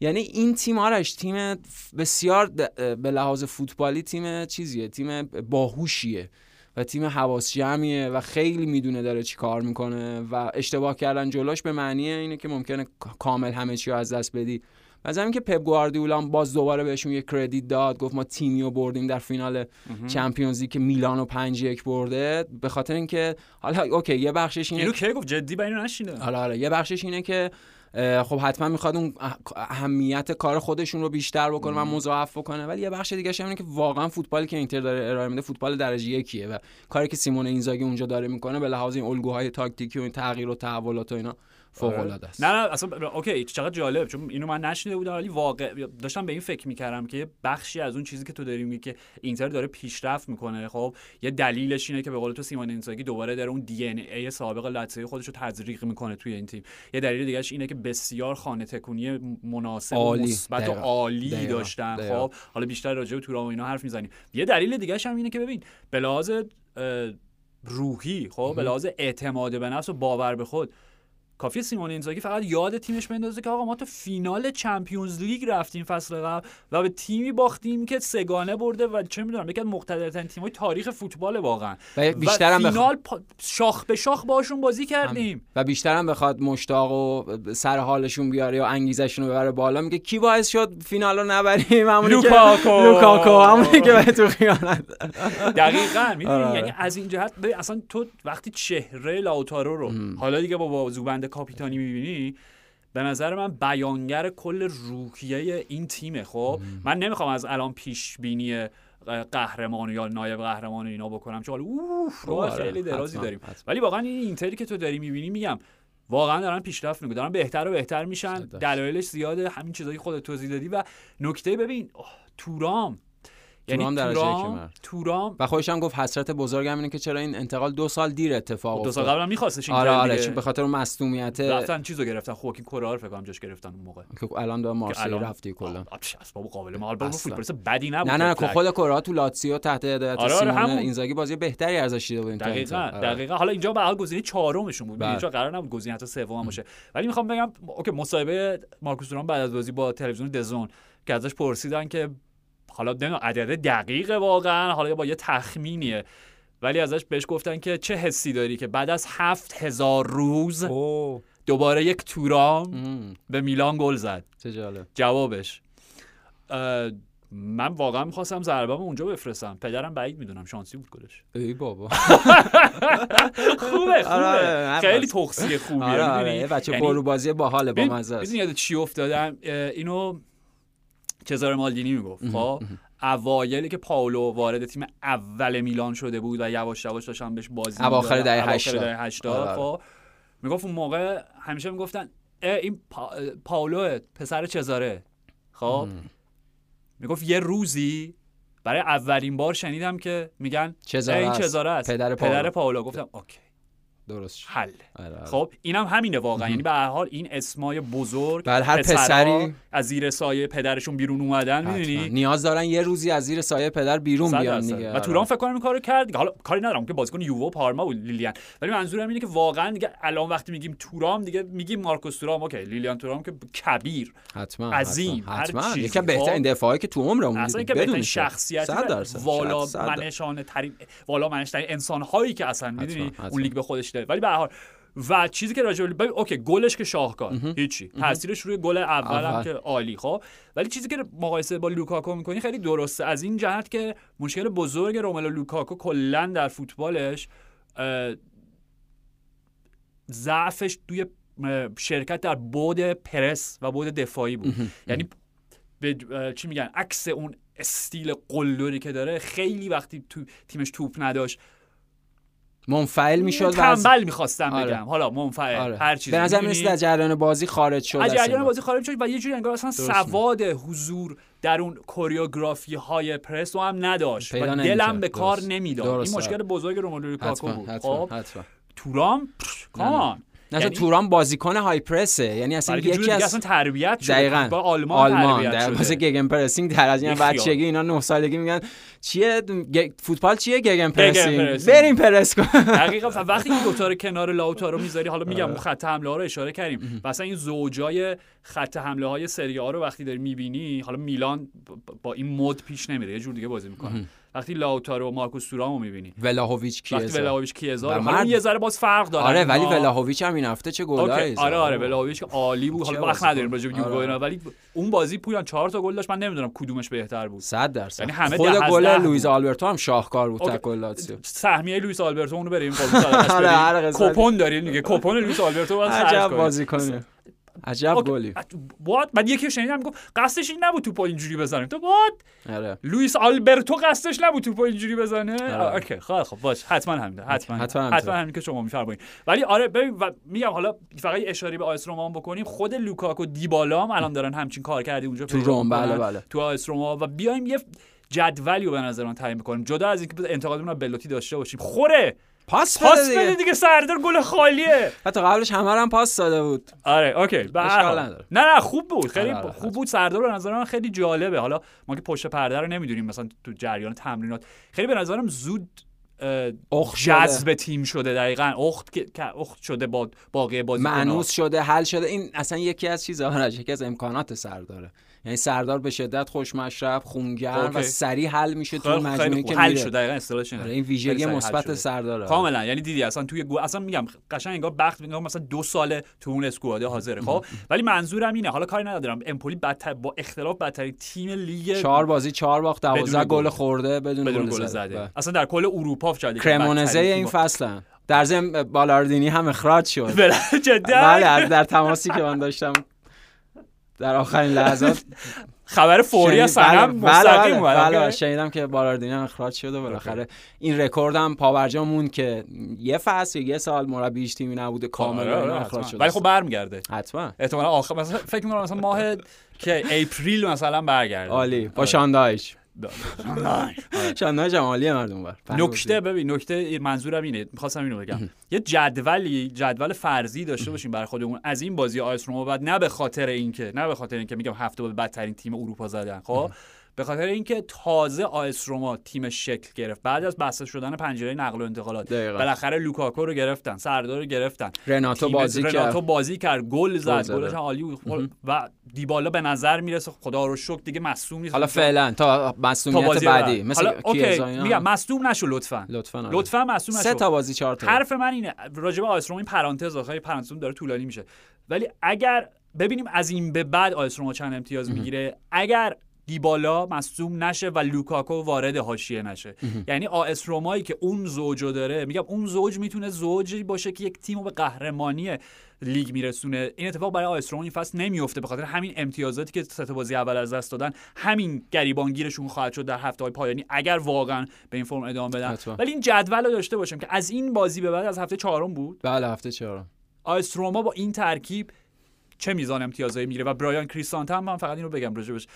یعنی این تیم آرش تیم بسیار به لحاظ فوتبالی تیم چیزیه تیم باهوشیه. و تیم حواس جمعیه و خیلی می‌دونه داره چی کار می‌کنه و اشتباه کردن جلوش به معنی اینه که ممکنه کامل همه چی رو از دست بدی. و زمین که پپ گواردیولا باز دوباره بهشون یه credit داد گفت ما تیمی رو بردیم در فینال چمپیونز که میلانو 5 1 برده. به خاطر اینکه حالا اوکی یه بخشش اینه اینو کی گفت؟ جدی با اینو نشینه. حالا حالا یه بخشش اینه که خب حتما می‌خواد اون اهمیت کار خودشون رو بیشتر بکنه و مضاعف بکنه. ولی یه بخش دیگه اینه که واقعا فوتبالی که اینتر داره ارائه میده فوتبال درجه یکیه و کاری که سیمون اینزاگی اونجا داره می‌کنه به لحاظ این الگوهای تاکتیکی و این تغییر و تحولات و اینا فوق آره. العاده است. نه نه اصلا اوکی چقدر جالب چون اینو من نشنیده بودم ولی واقع داشتم به این فکر می‌کردم که بخشی از اون چیزی که تو داری میگی که اینتر داره پیشرفت می‌کنه خب یه دلیلش اینه که به قول تو سیمون اینزاگی دوباره داره اون دی ان ای سابق لاتزیو خودش رو تزریق می‌کنه توی این تیم. یه دلیل دیگهش اینه که بسیار خانه تکونی مناسب و مثبت و عالی داشتن. خب حالا بیشتر راجع به تورام و اینا حرف می‌زنیم. یه دلیل دیگه هم اینه که ببین به لحاظ روحی خب به لحاظ اعتماد به نفس و باور به خود کافی سیمون اینزاگی فقط یاد تیمش بندازه که آقا ما تو فینال چمپیونز لیگ رفتیم فصل قبل و به تیمی باختیم که سگانه برده و چه می‌دونم یکی از مقتدرترین تیم‌های تاریخ فوتبال واقعا. و بیشتر هم فینال بخ... شاخ به شاخ باشون بازی کردیم. و بیشتر هم بخواد مشتاق و سر حالشون بیاره یا انگیزشون رو ببره بالا. میگه کی باعث شد فینال رو نبریم؟ همونی لوکاکو که لوکاکو. همونی که به تو خیانت دقیقاً. می‌دونی؟ یعنی از این جهت اصلا تو وقتی چهره لاوتارو رو حالا دیگه با بازوبند کاپیتانی می‌بینی؟ به نظر من بیانگر کل روحیه این تیمه خب؟ من نمی‌خوام از الان پیش بینی قهرمان یا نایب قهرمان اینا بکنم چون اوف راه خیلی درازی داریم. ولی واقعا این اینتری که تو داری می‌بینی میگم واقعا دارن پیشرفت می‌کنن دارن بهتر و بهتر میشن دلایلش زیاده همین چیزایی خودت توضیح دادی. و نکته ببین تورام یعنی تورام درجه تورام, تورام. و خودش هم گفت حسرت بزرگم اینه که چرا این انتقال دو سال دیر اتفاق خب، دو سال قبل هم می‌خواستش این آره آره چون به خاطر مصونیت رفتن چیزو گرفتن خوکی کورار فکر کنم جاش گرفتن اون موقع. که الان دو مارسی رفتی کلا. اسباب قابل ما البته فوتبالیست بدی نبود نه نه نه خود کورا تو لاتزیو تحت هدایت آره آره سیمون اینزاگی بازی بهتری ازش دیده بودیم دقیقاً دقیقاً. حالا اینجا به حال گزینه چهارمشون بود. اینجا قرار نبود گزینه حتی سوم باشه. ولی می‌خوام بگم اوکی مصاحبه مارکوس تورام بعد از بازی با تلویزیون دزون که ازش پرسیدن که حالا نمی‌دونم عدد دقیق واقعا حالا با یه تخمینیه. ولی ازش بهش گفتن که چه حسی داری که بعد از هفت هزار روز اوه. دوباره یک تورام ام، به میلان گل زد. چه جالب. جوابش. من واقعا می‌خواستم ضربم اونجا بفرستم. پدرم بعید می‌دونم شانسی بود گلش ای بابا. خوبه آره، آره، خوبه. نه، خیلی. تخصیه خوبیه آره آره بچه یعنی- بازی باحاله با ببین- مزه است. یاد چی افتادم؟ اینو چزار مالدینی می‌گفت خب اوایلی که پاولو وارد تیم اول میلان شده بود و یواش یواش داشتن بهش بازی اواخر می‌دادن. دهه اواخر 80. دهه 80 آره. خب می‌گفت اون موقع همیشه می‌گفتن این پا... پاولو پسر چزاره خب می‌گفت یه روزی برای اولین بار شنیدم که میگن چزاره این. چزاره است پدر پاولو. پدر پاولو گفتم اوکی درست. حل آره، آره. خب اینم همینه واقعا یعنی به هر حال این اسمای بزرگ بله، هر پسری- از زیر سایه پدرشون بیرون اومدن. می‌دونی نیاز دارن یه روزی از زیر سایه پدر بیرون بیان دیگه و آره. توران فکر کنم این کارو کرد. حالا کاری ندارم که بازیکن یووه و پارما بود لیلیان ولی منظورم اینه که واقعا دیگه الان وقتی میگیم تورام دیگه میگیم مارکوس تورام اوکی لیلیان تورام که کبیر حتما عظیم، حتما, از بهترین خب. دفاعی که تو عمرمون اصلا دیدیم اینکه بهترین بدون. شخصیت. والا. منشانه ترین والا منش ترین انسان هایی که اصلا می‌دونی. اون لیگ به خودش داره ولی به هر حال و چیزی که راجع ببین، اوکی گلش که شاهکار هیچی. تاثیرش روی گل اول هم. که عالی خب؟ ولی چیزی که مقایسه با لوکاکو می‌کنی خیلی درسته. از این جهت که مشکل بزرگ روملو لوکاکو کلا در فوتبالش ضعفش توی شرکت در بود پرس و بود دفاعی بود. یعنی به چی میگن؟ عکس اون استیل قلدری که داره خیلی وقتی تو تیمش توپ نداشت منفعل می‌شد و تنبل می‌خواستم آره. بگم حالا منفعل آره. هر چیزی به نظر؟ می‌رسید از جریان بازی خارج شد از جریان. بازی خارج شد و یه جوری انگار اصلا سواد حضور در اون کوریوگرافی های پرس رو هم نداشت و. دلم به کار. نمی‌داد. این مشکل بزرگ روملو لوکاکو بود خب تورام کامان نه یعنی- توران بازیکن های پرسه یعنی اصلا یکی از اصلا تربیت شده دقیقاً. با آلمان, آلمان. تربیت در واسه گگن پرسینگ در از این. بچگی اینا 9 سالگی میگن چیه؟ گ- فوتبال چیه گگن پرسینگ. بریم پرس کن. دقیقا. وقتی که دوتا رو کنار لاوتارو می‌ذاری حالا میگم آره. خط حمله ها رو اشاره کردیم. اصلا این زوجای خط حمله های سری رو وقتی داری می‌بینی حالا میلان با- با این مد پیش نمیره یه جور دیگه بازی می‌کنه. وقتی لاوتارو و مارکوس تورامو می‌بینی. ولاهویچ وقتی کیزا ولاویچ کیزا و حالا مرد- یه ذره باز فرق داره. آره ولی ولاهویچ هم این هفته چه گلایی. آره آره ولاویچ که عالی بود. حالا وقت. نداریم راجع به یووه آره. ولی اون بازی پویان چهار تا گل داشت. من نمی‌دونم کدومش بهتر بود. 100 درصد. یعنی همه خود گل لوئیز. آلبرتو هم شاهکار بود گل لاتزیو سهمیه لوئیس آلبرتو اونو بریم. صدقش آره،. کپون داریم دیگه. کپون لوئیس آلبرتو باید خرج عجب کنیم. عجب. گلی. باد بعد یکی شنیدم گفت قصدش این نبود توپو اینجوری بزنه. تو باد آره. لوئیس آلبرتو قصدش نبود توپو اینجوری بزنه؟ آره. اوکی. خیلی خب باش. حتما همین حتما حتما حتما. همین که شما میفرمایید. ولی آره ببین و میگم حالا فقط یه اشاره به آیس روما بکنیم. خود لوکاکو دیبالا هم الان دارن همچین کار کردی اونجا تو روم،. بله، بله. تو آیس روما و بیایم یه جدولی رو به نظر من تعیین بکنیم. جدا از اینکه انتقادمون رو بلوتی داشته باشیم. خوره! پاس پاس بده دیگه دیگه سردار گل خالیه. حتی قبلش همه هم پاس داده بود. آره اوکی به هر اشکال حال. نداره. نه نه خوب بود خیلی آره، آره، خوب بود. سردار به نظر من خیلی جالبه. حالا ما که پشت پرده رو نمی‌دونیم مثلا تو جریان تمرینات. خیلی به نظرم زود. جذب تیم شده دقیقا. اخت که اخت شده با باقی بازی معنوس شده حل شده. این اصلا یکی از چیزها یکی از امکانات سرداره. یعنی سردار به شدت خوش مشرب خونگرم و. سریع حل میشه تو مجموعه که. حل شد دقیقا اصطلاحش اینه. این ویژگی مثبت شده. سرداره کاملا یعنی دیدی اصلا توی گو... اصلا میگم قشنگ انگار بخت انگار مثلا دو ساله تو اون اسکواده حاضره خب ولی منظورم اینه حالا کاری ندارم امپولی بدتر با اختلاف بدترین تیم لیگ چهار بازی چهار باخت دوازده بدون گل. گل خورده بدون, بدون گل زده بله. اصلا در کل اروپا کرمونزه این تیم- فصل در ضمن بالاردینی هم اخراج شد بله بله در تماسی که من داشتم در آخرین لحظات خبر فوری از شنید- بله، سنم بله، مستقیم بله، اومد. بله، اوکی؟ شنیدم که بالاردینی هم اخراج شده و بالاخره این رکورد هم پاورجا موند که یه فصل یه سال مربی هیچ تیمی نبوده آره، کاملا آره، اخراج حتما. شده. ولی خب برمیگرده. حتما. احتمالاً آخر مثلا فکر می‌کنم مثلا ماه که اپریل مثلا برگرده. عالی. با آره. شاندایش آره. شاندایش هم عالیه مردم بر نکته ببین نکته منظورم اینه. می‌خواستم اینو بگم. یه جدولی جدول فرضی داشته باشیم برای خودمون از این بازی آیس روما بعد نه به خاطر اینکه نه به خاطر اینکه میگم هفته به بدترین تیم اروپا زدن خب؟ به خاطر اینکه تازه آیس روما تیمش شکل گرفت. بعد از بسته شدن پنجره نقل و انتقالات دقیقاً. بالاخره لوکاکو رو گرفتن سردار رو گرفتن. رناتو تیم- بازی رناتو کرد. بازی کرد گل زد. گلش عالی و دیبالا به نظر می‌رسه خدا رو شکر دیگه مصدوم نیست. حالا فعلا تا بازی بعدی. بعد. مثل حالا اوکی. میگم مصدوم نشو لطفا. لطفا آره. لطفا مصدوم سه نشو. تا بازی چهار تا. حرف من اینه راجع به آیس روما این پرانتز آخه پرانتز داره طولانی میشه. ولی اگر ببینیم از این به بعد آیس روما چند امتیاز می‌گیره اگر دیبالا مصدوم نشه و لوکاکو وارد حاشیه نشه. یعنی آیس رومایی که اون زوجو داره میگم اون زوج می‌تونه زوجی باشه که یک تیم رو به قهرمانی لیگ میرسونه. این اتفاق برای آیس این فصل نمیفته به خاطر همین امتیازاتی که سه بازی اول از دست دادن همین گریبانگیرشون خواهد شد در هفته های پایانی اگر واقعا به این فرم ادامه بدن. حتما. ولی این جدول رو داشته باشیم که از این بازی به بعد از هفته چهارم بود. بله هفته چهارم. آیس روما با این ترکیب چه میزان امتیازایی می‌گیره؟ و برایان کریستانته هم من فقط این رو بگم راجبش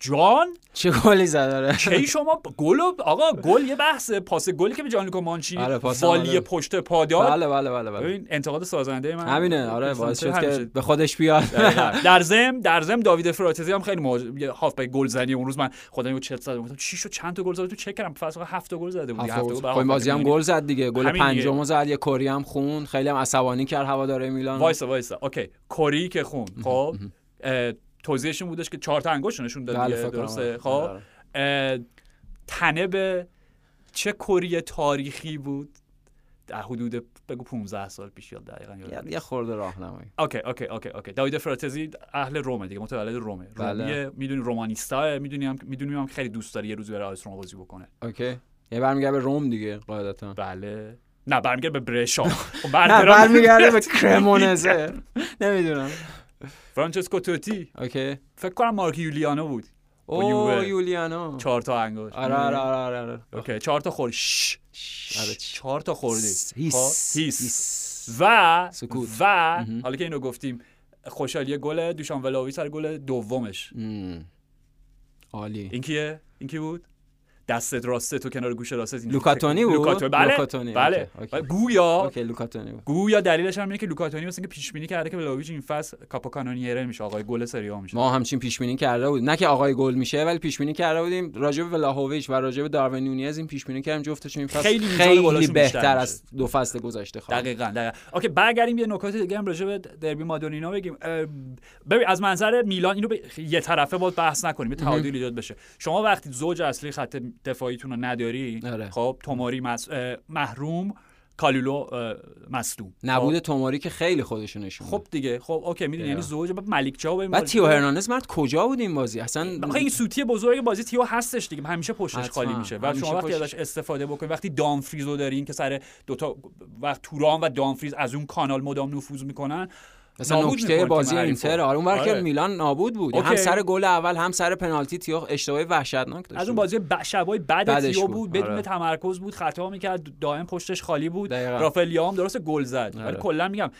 جان چه گلی زد داره کی شما گل آقا گل یه بحثه پاس گلی که به جانلوکا مانچینی آره، والی آره. پشت پا داد. بله بله بله بله. انتقاد سازنده من همینه آره باعث شد که. به خودش بیاد. در زم در زم داوید فراتزی هم خیلی مهاجم هافبک گلزنی اون روز. من خودم چت زدم گفتم چی شد؟ چند تا گل زد تو چک کردم. فصل هفت تا گل زده بود هفت تا. گل خب بازی هم گل زد دیگه. گل. پنجمو زد یه کری هم خون خیلی هم عصبانی کرد هواداره میلان. وایسا وایسا. اوکی. کوری که خون. خب توضیحشون بودش که چهار تا انگشت نشون داد بله،. درسته. خب آره. تنه به چه کری تاریخی بود؟ در حدود بگو 15 سال پیش یاد دقیقا یادم یه- خورده راهنمایی. اوکی اوکی اوکی اوکی. داوید فراتزی اهل رومه دیگه متولد رومه. بله. می‌دونی رومانیستا می‌دونی هم می‌دونیم هم خیلی دوست داره یه روزی برای آیس روما بازی بکنه. اوکی. یه برمیگرده به روم دیگه قاعدتا. بله. نه برمیگرده به برشا خب نه برمیگرده به کرمونزه. نمی‌دونم. فرانچسکو توتی. OK. فکر کنم مارک یولیانو بود. او. یولیانو. چهار تا انگشت. آره آره آره آره آره. OK چهار تا خورد. آره. چهار تا خوردی. هیس. خب؟ و سکوت. و حالا که اینو گفتیم خوشحالی گل دوشان ولاهویچ سر گل دومش. عالی. این کیه؟ این کی بود؟ دستت راسته تو کنار گوش راستت لوکاتونی بود؟ لوکاتونی. بله لوکاتونی، بله. و گویا OK لوکاتونی بود. گویا دلیلش هم اینه که لوکاتونی مثل اینکه پیش بینی کرده که ولاهویچ این فصل capocannoniere میشه آقای گل سری آ میشه. ما همچین پیش بینی کرده بود. نه که آقای گل میشه ولی پیش بینی کرده بودیم. راجع به ولاهویچ و راجع به داروین نونیز این پیش بینی کردیم جفتشون این فصل خیلی خیلی بهتر. از دو فصل گذشته خواهد دقیقاً دقیقاً. OK برگردیم یه نکات دیگه هم راجع به دربی مادونینا بگیم. ببین از منظر میلان اینو یه طرفه باید بحث نکنیم یه تعادل ایجاد بشه. شما وقتی زوج اصلی خط دفاعیتون رو نداری آره. خب توماری مس... محروم کالولو مصدوم نبود خب؟ توماری که خیلی خودشو نشون خب دیگه خب اوکی می‌دونی یعنی. زوج بعد ملیک چاو بعد تیو هرناندز مرد کجا بود این بازی اصلا آخه این سوتی بزرگ بازی تیو هستش دیگه همیشه پشتش حتما. خالی میشه و شما وقتی. ازش استفاده بکنید وقتی دامفریز رو دارین که سر دوتا وقت تورام و دامفریز از اون کانال مدام نفوذ می‌کنن مثلا نکته بازی. اینتر آره اون که آره. میلان نابود بود اوکی. هم سر گل اول هم سر پنالتی تیو اشتباهی وحشتناک داشت از اون بازی ب... شبای بعد تیو بود. بود بدون آره. تمرکز بود خطا می‌کرد دائم پشتش خالی بود دقیقاً. رافائل لیام درست گل زد ولی آره. کلا میگم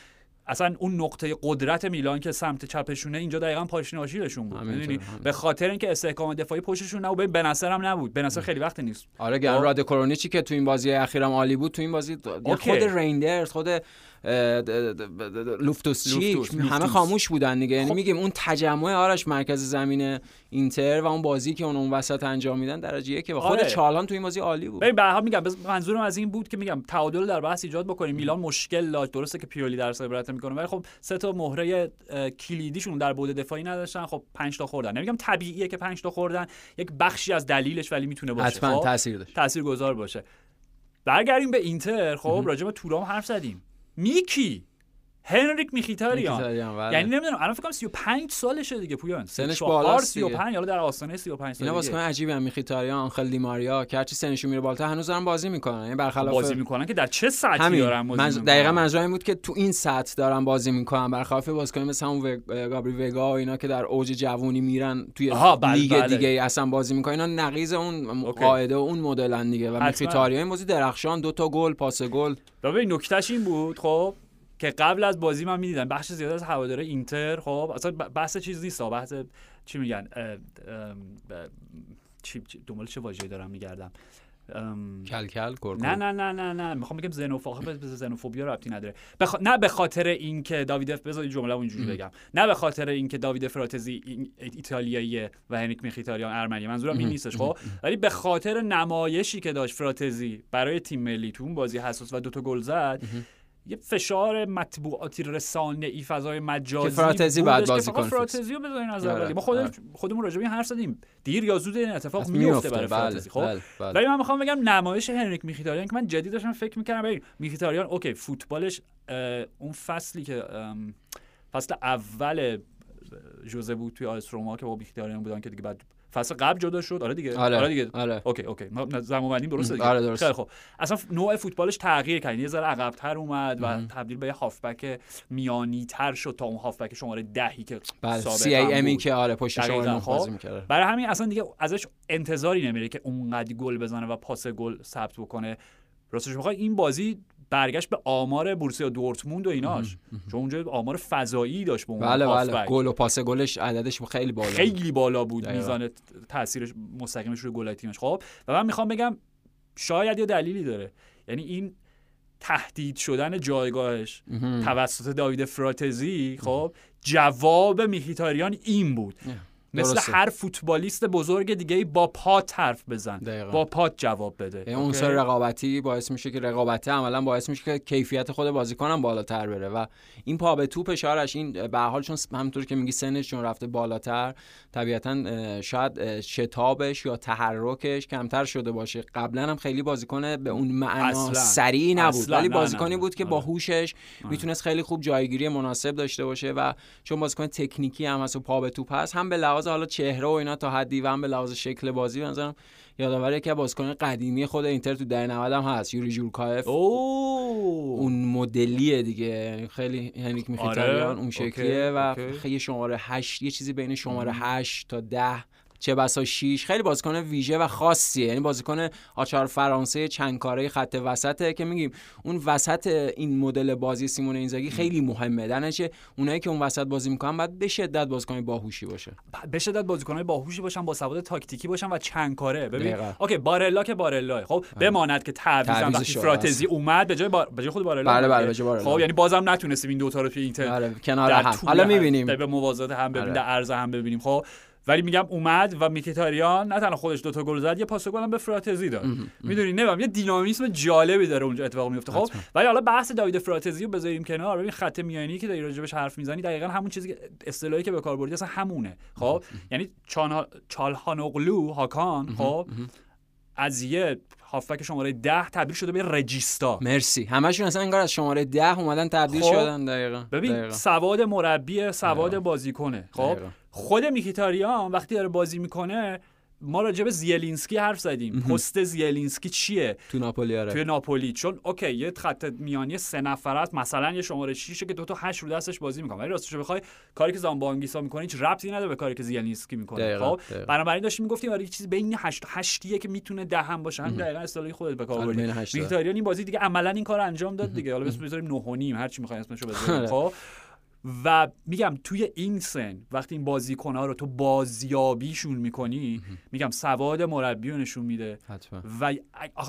اصلا اون نقطه قدرت میلان که سمت چپشونه اینجا دقیقا پاشنه آشیلشون بود می‌دونی همینطور. به خاطر اینکه استحکام دفاعی پشتشون نبود ببین بنصر هم نبود بنصر خیلی وقت نیست آره گران. راد کرونیچی که تو این بازی اخیرم عالی بود تو این بازی. خود ریندرز خود لوفتوس چیک همه. خاموش بودن دیگه. یعنی خب. میگیم اون تجمع آرش مرکز زمین اینتر و اون بازی که اون اون وسط انجام میدن درجه که و خود آره. چالان تو این بازی عالی بود. ببین به میگم منظورم از این بود که میگم تعادل در بحث ایجاد بکنیم. میلان مشکل داشت. درسته که پیولی در عبرت می‌کنه ولی خب سه تا مهره کلیدیشون در بعد دفاعی نداشتن. خب 5 تا خوردن. نمیگم طبیعیه که 5 تا خوردن. یک بخشی از دلیلش ولی می‌تونه باشه. حتما خب؟ تاثیر داشت. تاثیرگذار باشه. برگردیم به اینتر. خب راجع به تورام حرف زدیم. میکی. هنریک میخیتاریان میخیتاریان، بله. یعنی نمی‌دونم الان فکر کنم 35 سالشه دیگه پویان سنش 34 بالاست دیگه. 35 حالا در آستانه 35 اینا سالگی بازیکن عجیبی هم میخیتاریان آنخل دیماریا که هرچی سنشون میره بالاتر هنوز دارن بازی می‌کنن یعنی برخلاف بازی می‌کنن که در چه سطحی همین دارن بازی. می‌کنن دقیقا منظورم این بود که تو این سطح دارن بازی می‌کنن برخلاف بازیکن مثل همون وگ... گابری وگا و اینا که در اوج جوونی میرن توی بله، لیگ بله. دیگه اصلا بازی می‌کنن اینا نقیض اون. قاعده و اون مدلن دیگه و حتما. میخیتاریا این بازی درخشان دو تا گل پاس گل و ببین نکتهش این بود خب که قبل از بازی من می‌دیدم بخش زیاد از هواداره اینتر خب اصلا بحث چیز نیست بحث چی میگن چی دنبال چه واژه‌ای دارم میگردم. کلکل کرکر نه نه نه نه نه می‌خوام بگم زنوفوبیا به زنوفوبیا ربطی نداره. بخ... نه به خاطر اینکه داوید اف بذار جمله اینجوری بگم. نه به خاطر اینکه داوید فراتزی ایتالیاییه و هنریک میخیتاریان ارمنی منظورم این نیستش خب. ولی به خاطر نمایشی که داشت فراتزی برای تیم ملی تو اون بازی حساس و دوتا گل زد یه فشار مطبوعاتی رسانه ای فضای مجازی که فراتزی بعد بازی کنه. فراتزی رو بذارین از آره، ما خودمون آره. خودمون راجع به این حرف زدیم دیر یا زود این اتفاق میفته برای بله، فراتزی خب بله، بله. ولی من می‌خوام بگم نمایش هنریک میخیتاریان که من جدی داشتم فکر می‌کردم ببین میخیتاریان اوکی فوتبالش اون فصلی که فصل اول ژوزه بود توی آ اس روما که با میخیتاریان بودن که دیگه بعد فصل قبل جدا شد. آره دیگه. آره، دیگه. آره. OK OK. ما زمان بندیم درسته دیگه. آره، درسته. خیلی خب اصلا نوع فوتبالش تغییر کرد. یه ذره عقب‌تر اومد و تبدیل به یه هافبک میانی تر شد تا اون هافبک شماره دهی که بله CAM ی. که آره پشت دقیقاً، شما خب. بازی می‌کرده برای همین اصلا دیگه ازش انتظاری نمیره که اونقدر گل بزنه و پاس گل ثبت بکنه. راستش بخوای این بازی برگشت به آمار بورسیا دورتموند و ایناش. چون اونجا آمار فضایی داشت به اون بله بله. گل و پاس گلش عددش خیلی بالا خیلی بالا بود. میزان تاثیرش مستقیمش روی گلای تیمش. خب و من می‌خوام بگم شاید یه دلیلی داره. یعنی این تهدید شدن جایگاهش توسط داوید فراتزی خب جواب میخیتاریان این بود. مثل درسته. هر فوتبالیست بزرگ دیگه با پات حرف بزن دقیقاً. با پات جواب بده این عنصر اوکی؟ رقابتی باعث میشه که رقابت عملا باعث میشه که کیفیت خود بازیکن هم بالاتر بره و این پا به توپ اشارش این به هر حال چون همونطور که میگی سنش چون رفته بالاتر طبیعتا شاید شتابش یا تحرکش کمتر شده باشه قبلا هم خیلی بازیکن به اون معنا. سریع نبود. ولی بازیکنی. بود که آره. با هوشش می‌تونست خیلی خوب جایگیری مناسب داشته باشه و چون بازیکن تکنیکی هم هست و پا به توپ هست هم به لحاظ حالا چهره و اینا تا حدی و هم به لحاظ شکل بازی به نظرم یادآور یکی از بازیکنان قدیمی خود اینتر تو دهه 90 هم هست یوری جورکایف اوه! اون مدلیه دیگه. خیلی هنریک میخیتاریان آره، اون شکلیه OK، و. خیلی شماره 8 یه چیزی بین شماره 8 تا 10 چه بسا 6 خیلی بازیکن ویژه و خاصیه. یعنی بازیکن آچار فرانسه چند کاره خط وسطه که میگیم اون وسط این مدل بازی سیمون اینزاگی خیلی مهمه. درنچه اونایی که اون وسط بازی می‌کنن باید به شدت بازیکن باهوشی باشه. به شدت بازیکنهای باهوشی باشن با سواد تاکتیکی باشن و چند کاره ببین. اوکی بارلا که بارلا خب بماند که تعویض وقتی فراتزی اومد به جای بار... به جای خود بارلا بله، بله، به جای بارلا. خب یعنی بازم نتونستیم این دوتا رو توی اینتر آره کنار هم. حالا می‌بینیم. به موازات هم ببینیم آره. در عرض هم ببینیم. خب ولی میگم اومد و میکیتاریان نه تنها خودش دوتا گل زد یه پاس گل هم به فراتزی داد. می‌دونی؟ نمی‌دونم یه دینامیسم جالبی داره اونجا اتفاق میفته خب ولی حالا بحث داوید فراتزی رو بذاریم کنار. ببین خط میانی که داری راجبش حرف می‌زنی دقیقا همون چیزی که اصطلاحی که به کار بردی اصلا همونه. خب یعنی چانها... چالهانوغلو هاکان خب از یه هافبک شماره ده تبدیل شده به رجیستا. مرسی. همشون اصلا انگار از شماره 10 اومدن تبدیل خب، شدن دقیقاً. ببین دقیقاً. سواد مربی سواد بازیکنه. خب دقیقاً. خود میکیتاریان وقتی داره بازی می‌کنه ما راجع به زیلینسکی حرف زدیم. پست زیلینسکی چیه؟ تو ناپولی آره. توی ناپولی. چون OK یه خط میانی سه نفر است مثلا یه شماره 6 که دو تا 8 رو دستش بازی می‌کنه. ولی راستش بخوای کاری که زامبو آنگیسا می‌کنه هیچ ربطی نداره به کاری که زیلینسکی می‌کنه. خب. بنابراین داشتیم می‌گفتیم آره یه چیزی بین 8 8 که می‌تونه ده هم باشه. همین دقیقاً اصطلاحی خودت به کار آره، بردی. میکیتاریان این بازی دیگه عملا این کار انجام داد دیگه. حالا اسمش بذاریم 9 و نیم هر چی می‌خواین اسمشو بذاریم. آره. خب؟ و میگم توی این سن وقتی این بازیکن‌ها رو تو بازیابیشون می‌کنی میگم سواد مربی رو نشون میده. حتما. و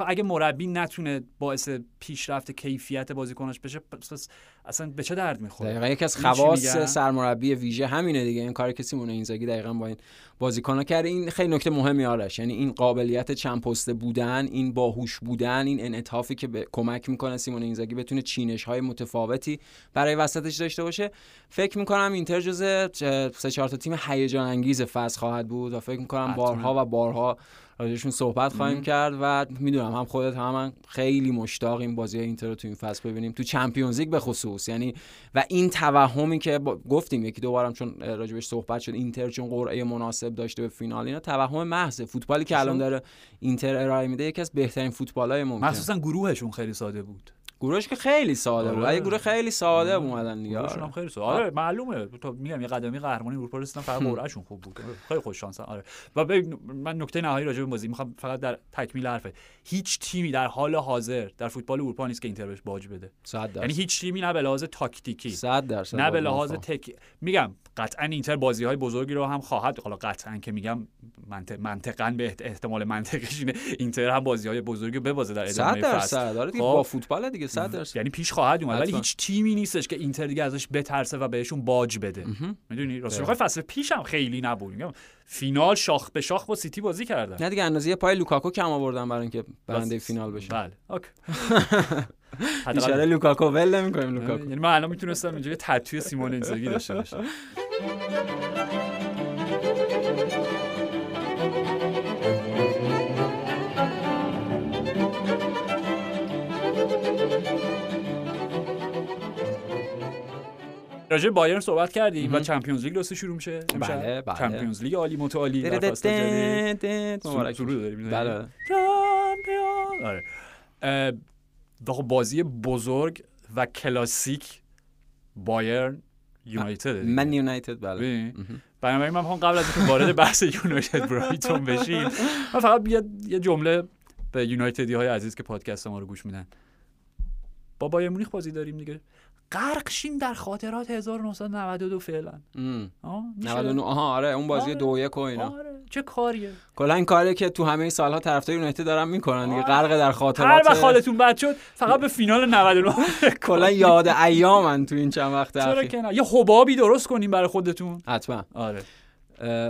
اگه مربی نتونه باعث پیشرفت کیفیت بازیکناش بشه پس اصلا به چه درد می‌خوره دقیقا یکی از چی خواص؟ سرمربی ویژه همینه دیگه این کار که سیمون اینزاگی دقیقا با این بازیکن‌ها کرده این خیلی نکته مهمی آرش یعنی این قابلیت چند پسته بودن این باهوش بودن این انعطافی که به کمک می‌کنه سیمون اینزاگی بتونه چینش های متفاوتی برای وسطش داشته باشه فکر می‌کنم اینتر جزء سه چهار تا تیم هیجان انگیز فصل خواهد بود و فکر می‌کنم. بارها و بارها راجعشون صحبت خواهیم کرد و می‌دونم هم خودت هم من خیلی مشتاق این بازی اینتر رو تو این فصل ببینیم تو چمپیونز لیگ به خصوص. یعنی و این توهمی که با... گفتیم یکی دو بارم چون راجبش صحبت شد اینتر چون قرعه مناسب داشته به فینال اینا توهم محض. فوتبالی که الان داره اینتر ارائه میده یکی از بهترین فوتبالای ممکن. مخصوصا گروهشون خیلی ساده بود. گروهش که خیلی ساده بود. آره. یه گروه خیلی ساده اومدن دیگه گروهشون هم آره. خیلی سو آره معلومه. تو میگم یه قدمی قهرمانی اروپا رسیدن فقط قرعهشون خوب بود. خیلی خوش شانس. آره. و من نکته نهایی راجع به بازی می‌خوام فقط در تکمیل حرفه. هیچ تیمی در حال حاضر در فوتبال اروپا نیست که اینتر بهش باج بده. یعنی هیچ تیمی نه به لحاظ تاکتیکی صد درصد. نه به لحاظ. تک میگم قطعا اینتر بازی های بزرگی رو هم خواهد حالا قطعا که میگم منطق منطقا به احت- احتمال منطقش اینه اینتر هم بازی های بزرگی رو ببازه در ادامه فصل درصد. آره دیگه خب. با فوتبال دیگه صد درصد یعنی پیش خواهد اومد. ولی. هیچ تیمی نیستش که اینتر دیگه ازش بترسه و بهشون باج بده. می‌دونی؟ راستش. بخوای فصل پیش هم خیلی نبود. میگم فینال شاخ به شاخ با سیتی بازی کردن. نه دیگه اندازه پای لوکاکو کم آوردن برای اینکه برنده فینال بشه. بله. OK. اشاره لوکاکو ول نمی‌کنیم لوکاکو. یعنی من الان می‌تونستم اینجا یه تتوی سیمون اینزاگی داشته باشم. راجع بایرن صحبت کردیم و چمپیونز لیگ لسه شروع میشه. بله، بله. چمپیونز لیگ عالی متعالی در فصل جدید مبارک داریم؟ بله چمپیون آره خب بازی بزرگ و کلاسیک بایرن یونایتد. من یونایتد بله؟ بنابراین من قبل از اینکه وارد بحث یونایتد برایتون بشیم من فقط یه جمله به یونایتدی های عزیز که پادکست ما رو گوش میدن با بایر مونیخ بازی داریم دیگه غرق شیم در خاطرات 1992 فعلا. آه، میشه؟ 99 آها آره اون بازی آره. دو یک و اینا. آره. چه کاریه؟ کلا این کاری که تو همه سالها طرفدار یونایتد دارن می‌کنن دیگه آره. غرق در هر خاطرات وقت حالتون بد شد فقط به فینال 99 کلا یاد ایامن تو این چند وقت چرا اخیر. که نه؟ یه حبابی درست کنیم برای خودتون. حتما. آره.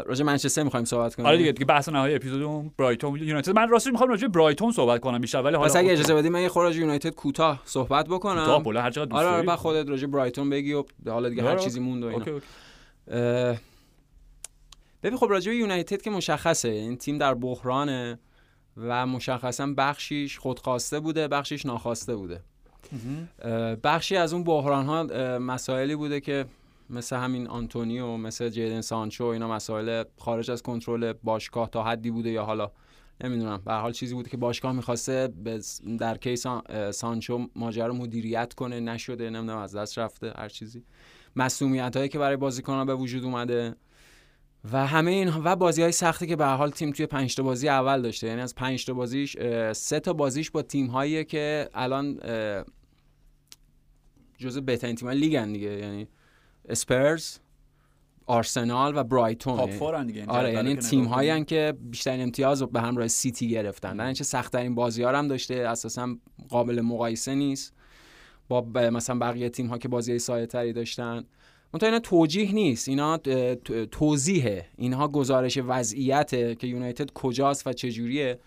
راجع منچستر می‌خوایم صحبت کنیم؟ آره دیگه دیگه بحث نهایی اپیزودمون برایتون یونایتد. من راستش می‌خوام راجع برایتون صحبت کنم بیشتر ولی حالا پس اگه اجازه بدی من یه خورده یونایتد کوتاه صحبت بکنم. بولا هر چقدر دوست آره آره. بعد خودت راجع برایتون بگی و حالا دیگه هر آره. چیزی موند و اینا. OK، OK. اه، ببین خب راجع یونایتد که مشخصه. این تیم در بحرانه و مشخصا بخشیش خودخواسته بوده بخشیش ناخواسته بوده. بخشی از اون بحران ها مسائلی بوده که مثل همین آنتونیو مثل جیدن سانچو اینا مسائل خارج از کنترل باشگاه تا حدی بوده یا حالا نمی‌دونم. به حال چیزی بوده که باشگاه می‌خواسته در case سانچو ماجرا مدیریت کنه. نشده نمی‌دونم از دست رفته هر چیزی. مسئولیت هایی که برای بازیکنان به وجود اومده و همه این و بازی های سختی که به حال تیم توی پنج تا بازی اول داشته. یعنی از پنج تا بازیش سه تا بازیش با تیم هایی که الان جزء بهترین تیم لیگن دیگه. یعنی اسپرز آرسنال و برایتون top یعنی- four ن دیگه. آره جدول یعنی تیم هایی. که بیشترین امتیاز رو به همراه سیتی گرفتن. در اینچه سخت ترین بازی ها هم داشته اساسا قابل مقایسه نیست. با مثلا بقیه تیم ها که بازی سایه تری داشتن. منتها اینا توجیه نیست. اینا توضیحه. اینها گزارش وضعیته که یونایتد کجاست و چجوریه. اه،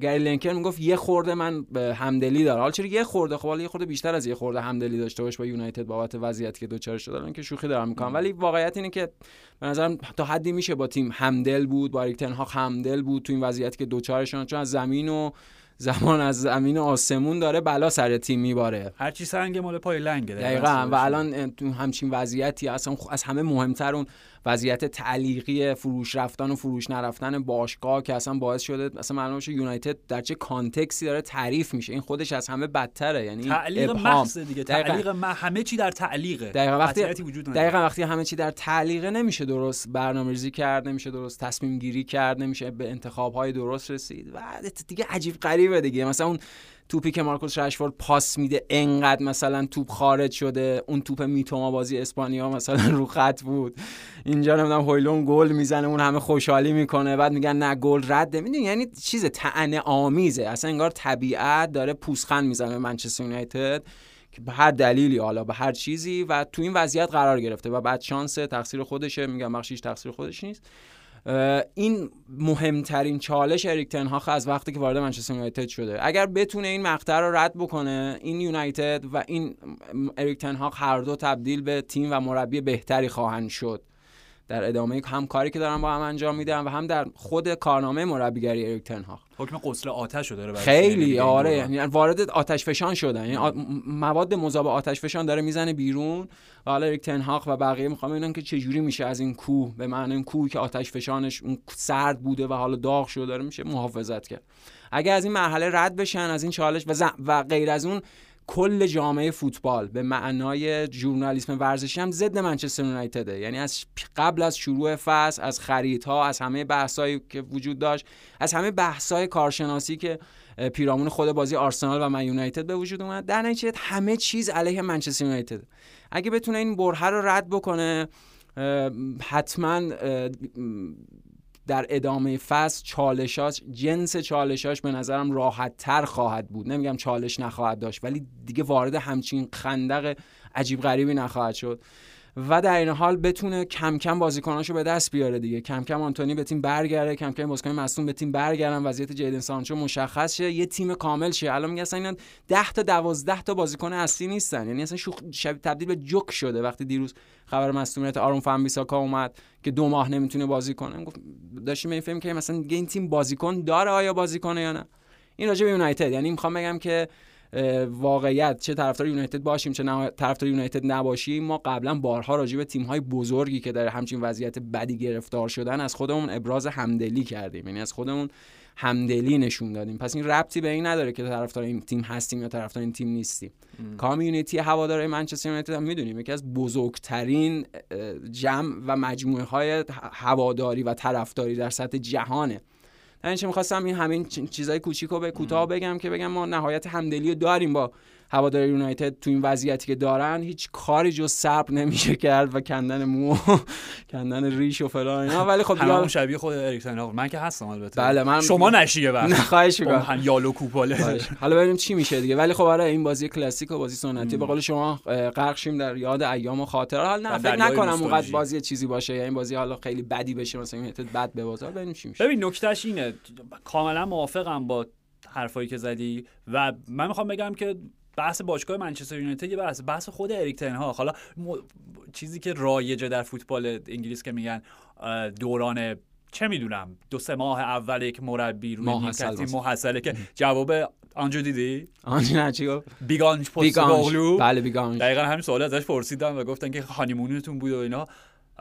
گری لینکر می‌گفت یه خورده من به همدلی دارم. حالا چرا یه خورده؟ خب حالا یه خورده بیشتر از یه خورده همدلی داشته باش با یونایتد بابت وضعیتی که دوچار شده الان که شوخی دارم می‌کنم. ولی واقعیت اینه که به نظرم تا حدی میشه با تیم همدل بود با ها همدل بود تو این وضعیتی که دوچارشون چون از زمین و زمان از زمین آسمون داره بلا سر تیم میباره. هر چی سنگ مال پای لنگه دقیقا. و الان تو همچین وضعیتی اصلا از همه مهمتر اون وضعیت تعلیقی فروش رفتن و فروش نرفتن باشگاه که اصلا باعث شده اصلا معلوم بشه یونایتد در چه کانتکسی داره تعریف میشه. این خودش از همه بدتره. یعنی تعلیق. محض دیگه. تعلیق مح... همه چی در تعلیقه. دقیقا. وقتی وجود. دقیقا وقتی همه چی در تعلیقه نمیشه درست برنامه‌ریزی کرد نمیشه درست تصمیم گیری کرد نمیشه به انتخاب های درست رسید. و دیگه عجیب غریبه دیگه. مثلا اون توپی که مارکوس رشفورد پاس میده انقدر مثلا توپ خارج شده اون توپ میتوما بازی اسپانیا مثلا رو خط بود. اینجا نمی‌دونم هویلون گل می‌زنه اون همه خوشحالی می‌کنه بعد میگن نه گل رده. می‌دونی یعنی چیز طعنه آمیزه. اصلا انگار طبیعت داره پوسخند می‌زنه منچستر یونایتد که به هر دلیلی حالا به هر چیزی و تو این وضعیت قرار گرفته و بعد شانس تقصیر خودشه. میگم بخشیش تقصیر خودش نیست. این مهمترین چالش اریک تنهاخ از وقتی که وارد منچستر یونایتد شده. اگر بتونه این مقطع رو رد بکنه این یونایتد و این اریک تنهاخ هر دو تبدیل به تیم و مربی بهتری خواهند شد. در ادامه هم کاری که دارن با هم انجام میدن و هم در خود کارنامه مربیگری اریک تنهاگ. حکم قسل آتش رو داره خیلی آره. یعنی وارد آتش فشان شدن. یعنی مواد مذاب آتش فشان داره می‌زنه بیرون و حالا اریک تنهاق و بقیه می‌خوام ببینن که چجوری میشه از این کوه به معنی این کوه که آتش فشانش اون سرد بوده و حالا داغ شده داره میشه محافظت کرد. اگر از این مرحله رد بشن از این چالش و, و غیر از اون کل جامعه فوتبال به معنای ژورنالیسم ورزشی هم ضد منچستر یونایتده. یعنی از قبل از شروع فصل از خریدها از همه بحثایی که وجود داشت از همه بحثای کارشناسی که پیرامون خود بازی آرسنال و من یونایتد به وجود اومد در نتیجه همه چیز علیه منچستر یونایتد اگه بتونه این برهه رو رد بکنه حتما در ادامه فصل چالشاش جنس چالشاش به نظرم راحت تر خواهد بود. نمیگم چالش نخواهد داشت ولی دیگه وارد همچین خندق عجیب غریبی نخواهد شد. و در این حال بتونه کم کم بازیکناشو به دست بیاره دیگه. کم کم آنتونی به تیم برگره کم کم بازیکن مصدوم به تیم برگردن وضعیت جیدن سانچو مشخص شه یه تیم کامل شه. الان میگن اینا 10 تا 12 تا بازیکن اصلی نیستن. یعنی اصلا شوخ شب تبدیل به جوک شده. وقتی دیروز خبر مصدومیت آرون فان بیساکا اومد که دو ماه نمی‌تونه بازی کنه. گفت داشتیم این که مثلا این تیم بازیکن داره آیا بازیکن یا نه؟ این راجع به یونایتد. یعنی می‌خوام بگم که واقعیت چه طرفدار یونایتد باشیم چه طرفدار یونایتد نباشیم ما قبلا بارها راجع به تیم های بزرگی که در همچین وضعیت بدی گرفتار شدن از خودمون ابراز همدلی کردیم. یعنی از خودمون همدلی نشون دادیم. پس این ربطی به این نداره که طرفدار این تیم هستیم یا طرفدار این تیم نیستیم. کامیونیتی هواداری منچستر یونایتد هم می‌دونیم. یکی از بزرگترین جمع و مجموعه های هواداری و طرفداری در سطح جهانه. در چه می‌خواستم این همین چیزای کوچیکو به کوتاه بگم که بگم ما نهایت همدلی رو داریم با هواداری یونایتد تو این وضعیتی که دارن هیچ کاری جز صبر نمیشه کرد و کندن مو کندن ریش و فلان اینا. ولی خب همون شبیه خود اریکسن من که هستم البته. بله من شما نشیه وقت خواهش می‌کنم. یالو کوپاله. حالا ببینیم چی میشه دیگه. ولی خب آره این بازی کلاسیک و بازی سنتی. به قول شما غرق شیم در یاد ایام و خاطره حال نه فکر نکنم اونقدر بازی چیزی باشه. یعنی بازی حالا خیلی بدی بشه مثلا یونایتد بد ببازه ببینیم چی میشه. ببین نکتهش اینه. کاملا موافقم با حرفایی که زدی و من می‌خوام بگم که بحث باشگاه منچستر یونایتد یه بحث بحث خود اریک تنها حالا چیزی که رایجه در فوتبال انگلیس که میگن دوران چه می‌دونم دو سه ماه اول یک مربی روی نیمکتی محصله که جواب آنجا دیدی؟ آنجا نه چی گفت؟ بیگانج پستوغلو بله بیگانج. دقیقا همین سوال ازش پرسیدم و گفتن که هانیمونتون بود و اینا.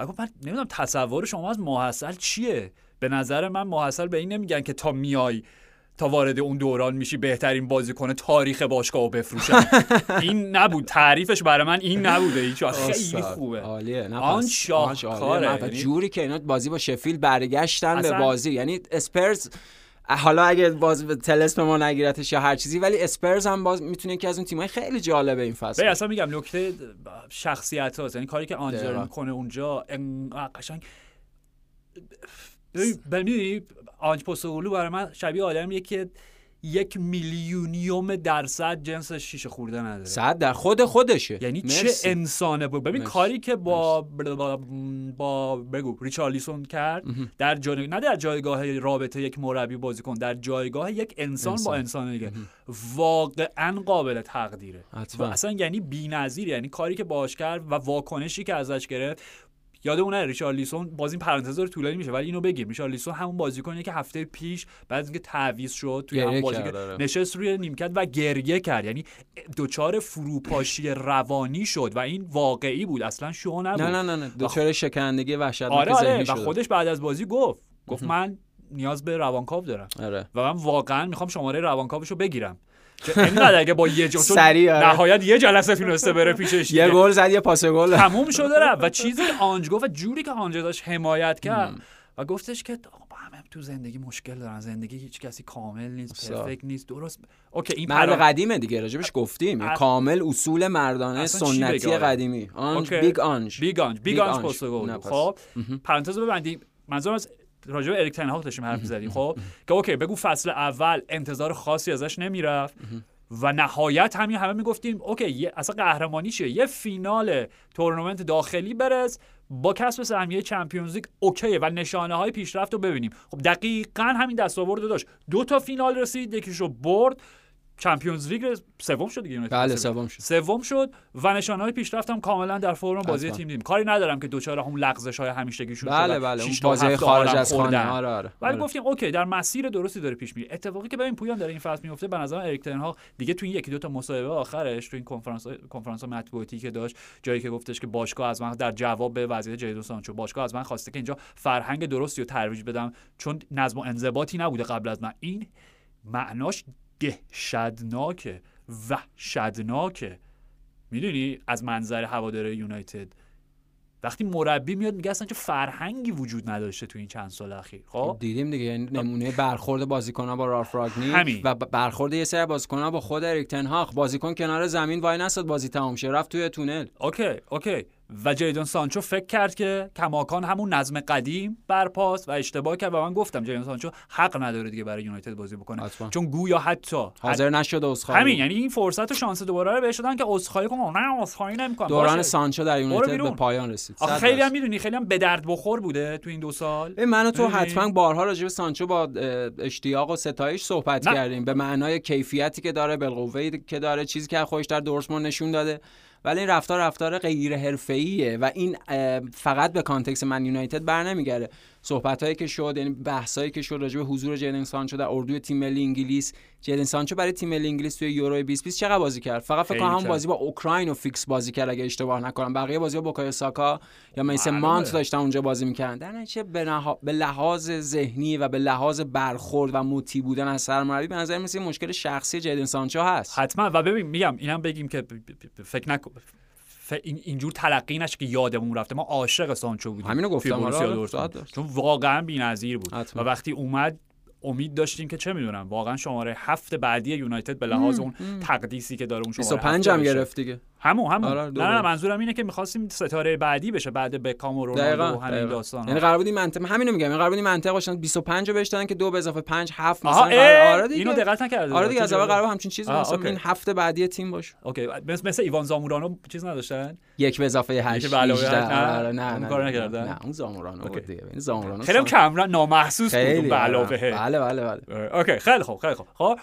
گفت من نمی‌دونم تصور شما از محصل چیه؟ به نظر من محصل به این نمیگن که تا میای تا وارد اون دوران میشی بهترین بازیکن تاریخ باشگاه و بفروشن. این نبود. تعریفش برای من این نبوده. هیچ خیلی خوبه. عالیه. آن شاهکاره. یعنی جوری که اینا بازی با شفیل برگشتن به بازی. یعنی اسپرز حالا اگه باز تلس ما نگیرتش یا هر چیزی ولی اسپرز هم باز می‌تونه که از اون تیمای خیلی جالبه این فصل. اصلا میگم نکته شخصیت هاست یعنی کاری که آنجر می‌کنه اونجا قشنگ ببین آنج پوستوگلو برای من شبیه آدمیه که یک میلیونیوم درصد جنس شیشه خورده نداره. صد در خود خودشه. یعنی چه انسانه. بود ببین کاری که با با, بگو ریچارلیسون کرد در جای نه در جایگاه رابطه یک مربی بازیکن در جایگاه یک انسان, با انسان. دیگه. واقعا قابل تقدیره. اصلا یعنی بی‌نظیر یعنی کاری که باش کرد و واکنشی که ازش گرفت یادمونه ریچارلیسون باز این پرانتز رو طولانی میشه ولی اینو بگیم. ریچارلیسون همون بازیکنی که هفته پیش بعد اینکه تعویض شد توی هم بازی آره. نشست روی نیمکت و گریه کرد. یعنی دچار فروپاشی روانی شد و این واقعی بود. اصلا شو نبود. نه نه نه دچار شکنندگی وحشتناک آره آره. و خودش بعد از بازی گفت گفت من نیاز به روانکاو دارم. آره. و من واقعا می‌خوام شماره روانکاوشو بگیرم. اینقدر اگه با یه جو آره. نهایت یه جلسه تونسته بره پیشش یه گل زد یه پاس گل. تموم شده رفت. و چیزی که آنج گفت و جوری که آنج داشت حمایت کرد و گفتش که با همه تو زندگی مشکل دارن. زندگی هیچ کسی کامل نیست پرفکت نیست درست. OK این مرد قدیمه دیگه راجبش گفتیم. کامل اصول مردانه سنتی قدیمی. آنج Big Ange. Big Ange. Big Ange خب پرانتز ببندیم. منظورم از راجع به اریک تنهاگ داشتیم حرف زدیم خب که OK بگو فصل اول انتظار خاصی ازش نمی‌رفت و نهایت همین همه می‌گفتیم OK اصلا قهرمانی چیه؟ یه فینال تورنمنت داخلی برس با کسب سهمیه Champions League OK و نشانه های پیشرفت رو ببینیم. خب دقیقا همین دستاورد داشت. دو تا فینال رسید یکیشو برد. Champions League سوم شد دیگه یونایتد. بله سوم شد سوم شد و نشانه پیشرفت هم کاملا در فرم بازی حتما. تیم دیدیم کاری ندارم که دوچاره هم لغزش های همیشگیشون بله شدن. بله اون بازی خارج از خانه. آره آره ولی آره. گفتیم OK در مسیر درستی داره پیش میره اتفاقی که ببین پویان داره این فصل میفته به نظر اریک هاگ دیگه تو این یکی دو تا مصاحبه آخرش تو این کنفرانس کنفرانس مطبوعاتی که داشت جایی که گفتش که باشگاه از من در جواب به وضعیت جیدن سانچو باشگاه از من خواسته که اینجا فرهنگ درستی رو ترویج بدم چون نظم و انضباطی نبوده قبل از من این معناش دهشتناکه وحشتناکه می‌دونی؟ از منظر هوادار یونایتد. وقتی مربی میاد میگه اصلا چه فرهنگی وجود نداشته تو این چند سال اخیر خب؟ دیدیم دیگه یعنی نمونه برخورد بازیکن‌ها با رالف رانگنیک همین. و برخورد یه سری بازیکن‌ها با خود اریک تن هاگ. بازیکن کنار زمین وای نساد بازی تمام شه رفت توی تونل. OK OK. و جیدن سانچو فکر کرد که کماکان همون نظم قدیم برپاست و اشتباه کرد و من گفتم جیدن سانچو حق نداره دیگه برای یونایتد بازی بکنه. چون گویا حتی حاضر نشد عذرخواهی همین یعنی این فرصت و شانس دوباره رو بهش دادن که عذرخواهی کنه نه عذرخواهی نمی‌کنم دوران سانچو در یونایتد به. پایان رسید خیلی هم. می‌دونی خیلی هم به درد بخور بوده تو این دو سال من و تو؟ حتما بارها راجع به سانچو با اشتیاق و ستایش صحبت نه. کردیم به معنای کیفیتی که داره بالقوه‌ای که داره چیزی که خودش در دورتموند نشون داده ولی این رفتار رفتار غیر حرفه‌ایه و این فقط به context من یونایتد بر نمیگرده صحبت هایی که شد یعنی بحث هایی که شد راجع به حضور جیدن سانچو در اردوی تیم ملی انگلیس. جیدن سانچو برای تیم ملی انگلیس توی یورو 2020 چقدر بازی کرد؟ فقط فکر کنم همون. بازی با اوکراین و فیکس بازی کرد اگه اشتباه نکنم. بقیه بازی ها بوکایو ساکا یا معلومه. مانت داشتن اونجا بازی می‌کردن. در نتیجه به, نها- به لحاظ ذهنی و به لحاظ برخورد و moody بودن از سرمربی به نظر مثل مشکل شخصی جیدن سانچو هست. حتما. و ببین میگم اینم بگیم که فکر نکن. ف... این اینجور تلقی نشه که یادمون رفته ما عاشق سانچو بودیم همینو گفتم، آره،. چون واقعا بی‌نظیر بود حتما. و وقتی اومد امید داشتیم که چه می‌دونم واقعا شماره هفت بعدی یونایتد به لحاظ اون تقدیسی که داره اون شماره 25 هفت هم. گرفت دیگه همون همون آره، نه. نه منظورم اینه که می‌خواستیم ستاره بعدی بشه بعد بکام و رونالدو و همین. داستان یعنی قرار بود این منطق همینو میگم یعنی قرار بود این منطق باشن 25 رو بهش دادن که دو به اضافه 5 7 مثلا اه، آره دیگه اینو دقت نکرده آره دیگه از اول قرار همچین چیزی مثلا. این هفته بعدی تیم باشه okay مثل, مثل ایوان زامورانو چیز نداشتن یک به اضافه 8 به علاوه هشت، نه؟ آره نه نه نکردن؟ نه اون زامورانو. بود دیگه این زامورانو خیلی کمرنگ نامحسوس بود به آره. علاوه بله بله بله okay خیلی خوب خیلی خوب خب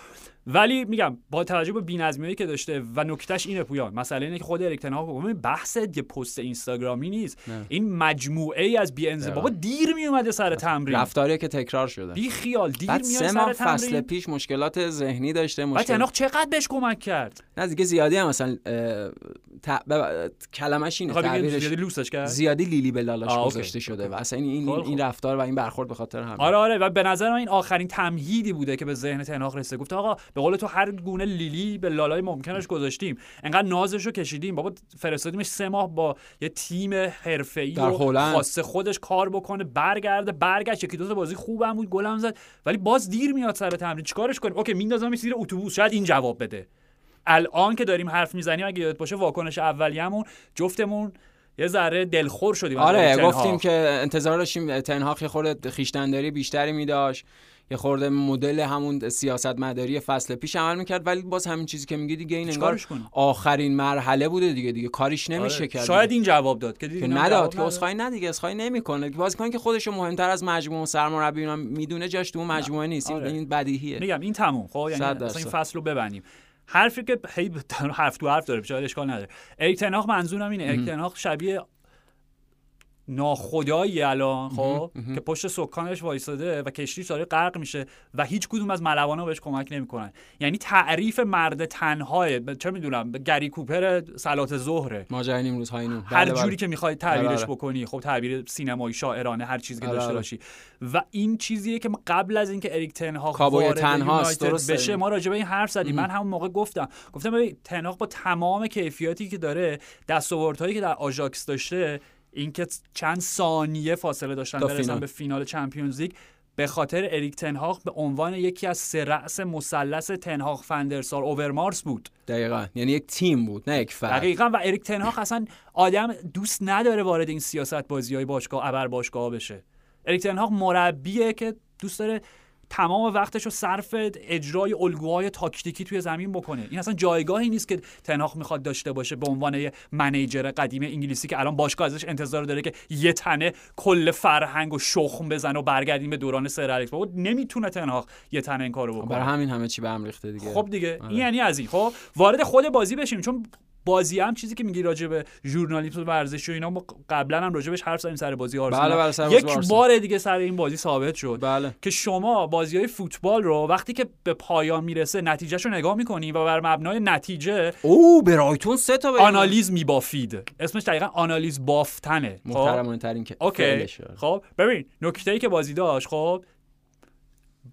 ولی میگم با توجه به بی‌نظمیایی که داشته و نکتهش اینه پویان مسئله اینه که خود ببین بحث یه پست اینستاگرامی نیست نه. این مجموعه ای از بی. بابا دیر می اومده سر تمرین رفتاریه که تکرار شده بی خیال دیر بعد میاد سر ماه فصل تمرین پیش مشکلات ذهنی داشته بعد مشکل تنهاق چقدر بهش کمک کرد نه دیگه زیادی هم مثلا ت... بب- کلمش اینه تعبیرش زیادی لوسش کرد زیادی لیلی به لالاش آه، اوکی. گذاشته شده. و اصلا این این, خب، این خب. رفتار و این برخورد به خاطر هم آره آره و به نظر من این آخرین تمهیدی بوده که به ذهن تنهاق رسیده گفت آقا به قول تو هر گونه لیلی به لالای ممکنش گذاشتیم. انقدر نازش رو کشیدیم. بابا فرستادیمش سه ماه با یه تیم حرفه‌ای در و هلند. خواسته خودش کار بکنه برگرده برگشت. یکی دو تا بازی خوبم بود گلم زد. ولی باز دیر میاد سر تمرین. چیکارش کنیم؟ اوکی میندازمش زیر اتوبوس. شاید این جواب بده. الان که داریم حرف می‌زنیم اگه یادت باشه واکنش اولیه‌مون جفتمون یه ذره دلخور شدیم. آره گفتیم. که انتظار داشتیم تنهاق یه خورده خیشتنداری بیشتری میداشت. یه خورده مدل همون سیاست مداری فصل پیش عمل می‌کرد ولی باز همین چیزی که میگی دیگه این انگار؟ آخرین مرحله بوده دیگه دیگه کاریش نمیشه آره. کرد شاید این جواب داد که, که نداد جواب که. اسخای نه دیگه اسخای نمی‌کنه که بازیکن که خودشو مهمتر از مجموعه سرمربی اینا می‌دونه جاش تو مجموعه نیست این آره. این بدیهیه میگم این تموم خب یعنی اصلا این. فصل رو ببندیم حرفی که هی حرف تو حرف داره شاید اشکال نداره اریک تنهاق منظورم اینه اریک تنهاق شبیه ناخدایی الان خب که پشت سکانش وایساده و کشتیش داره غرق میشه و هیچ کدوم از ملوانا بهش کمک نمی‌کنن یعنی تعریف مرد تنهاه ب- چه می‌دونم گری کوپر سلات ظهره ماجرای نیمروز های نون هر بله، بله. جوری که می‌خوای تعبیرش آره. بکنی خب تعبیر سینمایی شاعرانه هر چیزی که داشته. باشی و این چیزیه که قبل از اینکه اریک تنهاق کابوی وارد یونایتد. بشه ما راجع به این حرف زدیم من همون موقع گفتم گفتم ببین تنهاق با تمام کیفیاتی که داره دستاوردهایی که در آژاکس داشته اینکه چند ثانیه فاصله داشتن برسن فینال. به فینال چمپیونز لیگ به خاطر اریک تنهاق به عنوان یکی از سه رأس مثلث تنهاق فندرسار اوورمارس بود. دقیقا. یعنی یک تیم بود نه یک فرد. دقیقا. و اریک تنهاق اصلا آدم دوست نداره وارد این سیاست بازی های باشگاه ابر باشگاه بشه. اریک تنهاق مربیه که دوست داره تمام وقتش رو صرف اجرای الگوهای تاکتیکی توی زمین بکنه. این اصلا جایگاهی نیست که تنهاق می‌خواد داشته باشه به عنوان یه منیجر قدیم انگلیسی که الان باشگاه ازش انتظار داره که یه تنه کل فرهنگ و شخم بزنه و برگردیم به دوران سر الکس. بابا نمی‌تونه تنهاق یه تنه این کارو بکنه. برای همین همه چی به هم ریخته دیگه. خب دیگه. آره. این یعنی از این. خب وارد خود بازی بشیم. چون بازی هم چیزی که میگی راجع به ژورنالیسم و ورزش و اینا ما قبلا هم راجع بهش حرف زدیم سر بازی آرسنال بله، بله، سر بازی یک آرسنال. بار دیگه سر این بازی ثابت شد بله که شما بازی های فوتبال رو وقتی که به پایان می‌رسه نتیجهش رو نگاه می‌کنی و بر مبنای نتیجه او برایتون سه تا بریم. آنالیز میبافید اسمش دقیقا آنالیز بافتنه خب محترمانه ترین که okay. خب ببین نکته ای که بازی داشت خب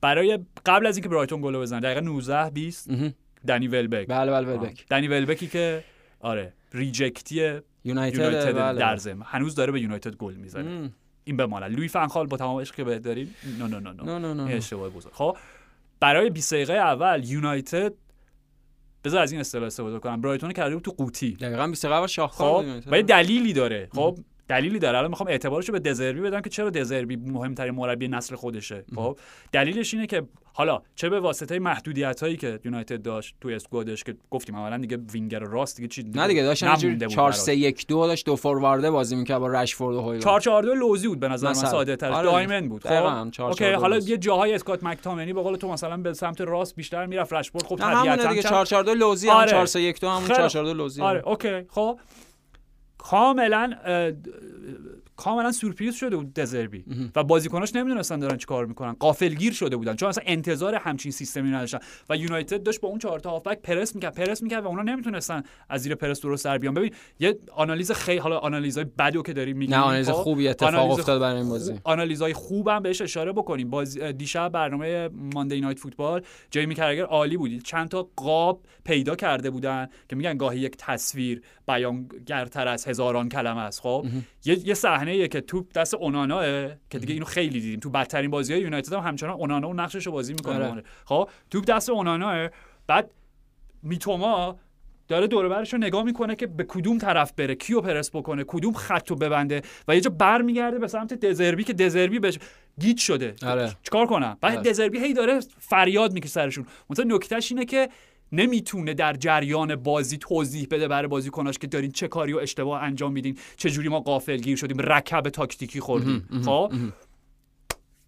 برای قبل از اینکه برایتون گل بزنه دقیقه 19 20 مهم. دنی ولبک بله بله ولبک دنی ولبکی که آره. ریجکتی یونایتد بله. در ضمن. هنوز داره به یونایتد گل می‌زنه. این بماند لوی فنخال با تمام عشقی که بهت داریم. نه نه نه نه نه نه نه این نه. اشتباه بزرگ. خب برای 20 دقیقه اول یونایتد بذار از این اصطلاح استفاده کنم. برایتون کرده بود تو قوطی. دقیقا 20 قبل شاهکار خب. ولی دلیلی داره. خب دلیلی داره. الان می‌خوام اعتبارش رو به دزربی بدم که چرا دزربی مهمترین مربی نسل خودشه. خب دلیلش اینه که حالا چه به واسطه محدودیت هایی که یونایتد داشت تو squad ش که گفتیم اولا دیگه وینگر راست دیگه چی نه دیگه داشتن نمونده اینجوری بود 4 براش. 3 1 2 داشت دو فوروارده بازی می‌کرد با رشفورد و هویلند 4 4 2 لوزی بود به نظر من. ساده تر آره. diamond بود. خب؟ 4 okay 4 2 حالا. یه جاهای اسکات مکتامنی به قول تو مثلا به سمت راست بیشتر می‌رفت رشفورد. خب طبیعتاً دیگه چند- 4 4 2 لوزی هم آره. 4 3 1 2 همون خیلی 4 4 2 لوزی. آره okay خب. کاملا کاملا سورپریز شده بود دزربی. و بازیکناش نمی‌دونستن دارن چی کار می‌کنن. قافلگیر شده بودن. چون اصلا انتظار همچین سیستمی نداشتن. و یونایتد داشت با اون چهار تا هافبک پرس می‌کرد پرس می‌کرد و اونا نمی‌تونستن از زیر پرس درست در بیان. ببین یه آنالیز خیلی حالا آنالیزای بدو که داریم میگیم نه آنالیز خوبی اتفاق آنالیز افتاد برای این بازی. آنالیزهای خوبم بهش اشاره بکنیم. بازی دیشب برنامه ماندی نایت فوتبال جیمی کرگر عالی بودی چند تا قاب پیدا کرده بودن که میگن گاهی یک تصویر بیانگرتر از هزاران کلمه است خب؟ یه یه صحنه که توپ دست اوناناه که دیگه اینو خیلی دیدیم. تو بدترین بازی های یونایتد هم همچنان اونانا و نقشش رو بازی می‌کنه. آره. خب توپ دست اوناناه بعد میتوما داره دور برش رو نگاه می‌کنه که به کدوم طرف بره کیو پرس بکنه کدوم خط رو ببنده و یه جا برمیگرده به سمت دزربی که دزربی بهش گیج شده. آره. چیکار کنم؟ بعد آره. دزربی هی داره فریاد می‌کشه سرشون. مثلا نکتهش اینه که نمی‌تونه در جریان بازی توضیح بده برای بازیکناش که دارین چه کاری و اشتباه انجام میدین چه جوری ما غافلگیر شدیم رکب تاکتیکی خوردیم. خب؟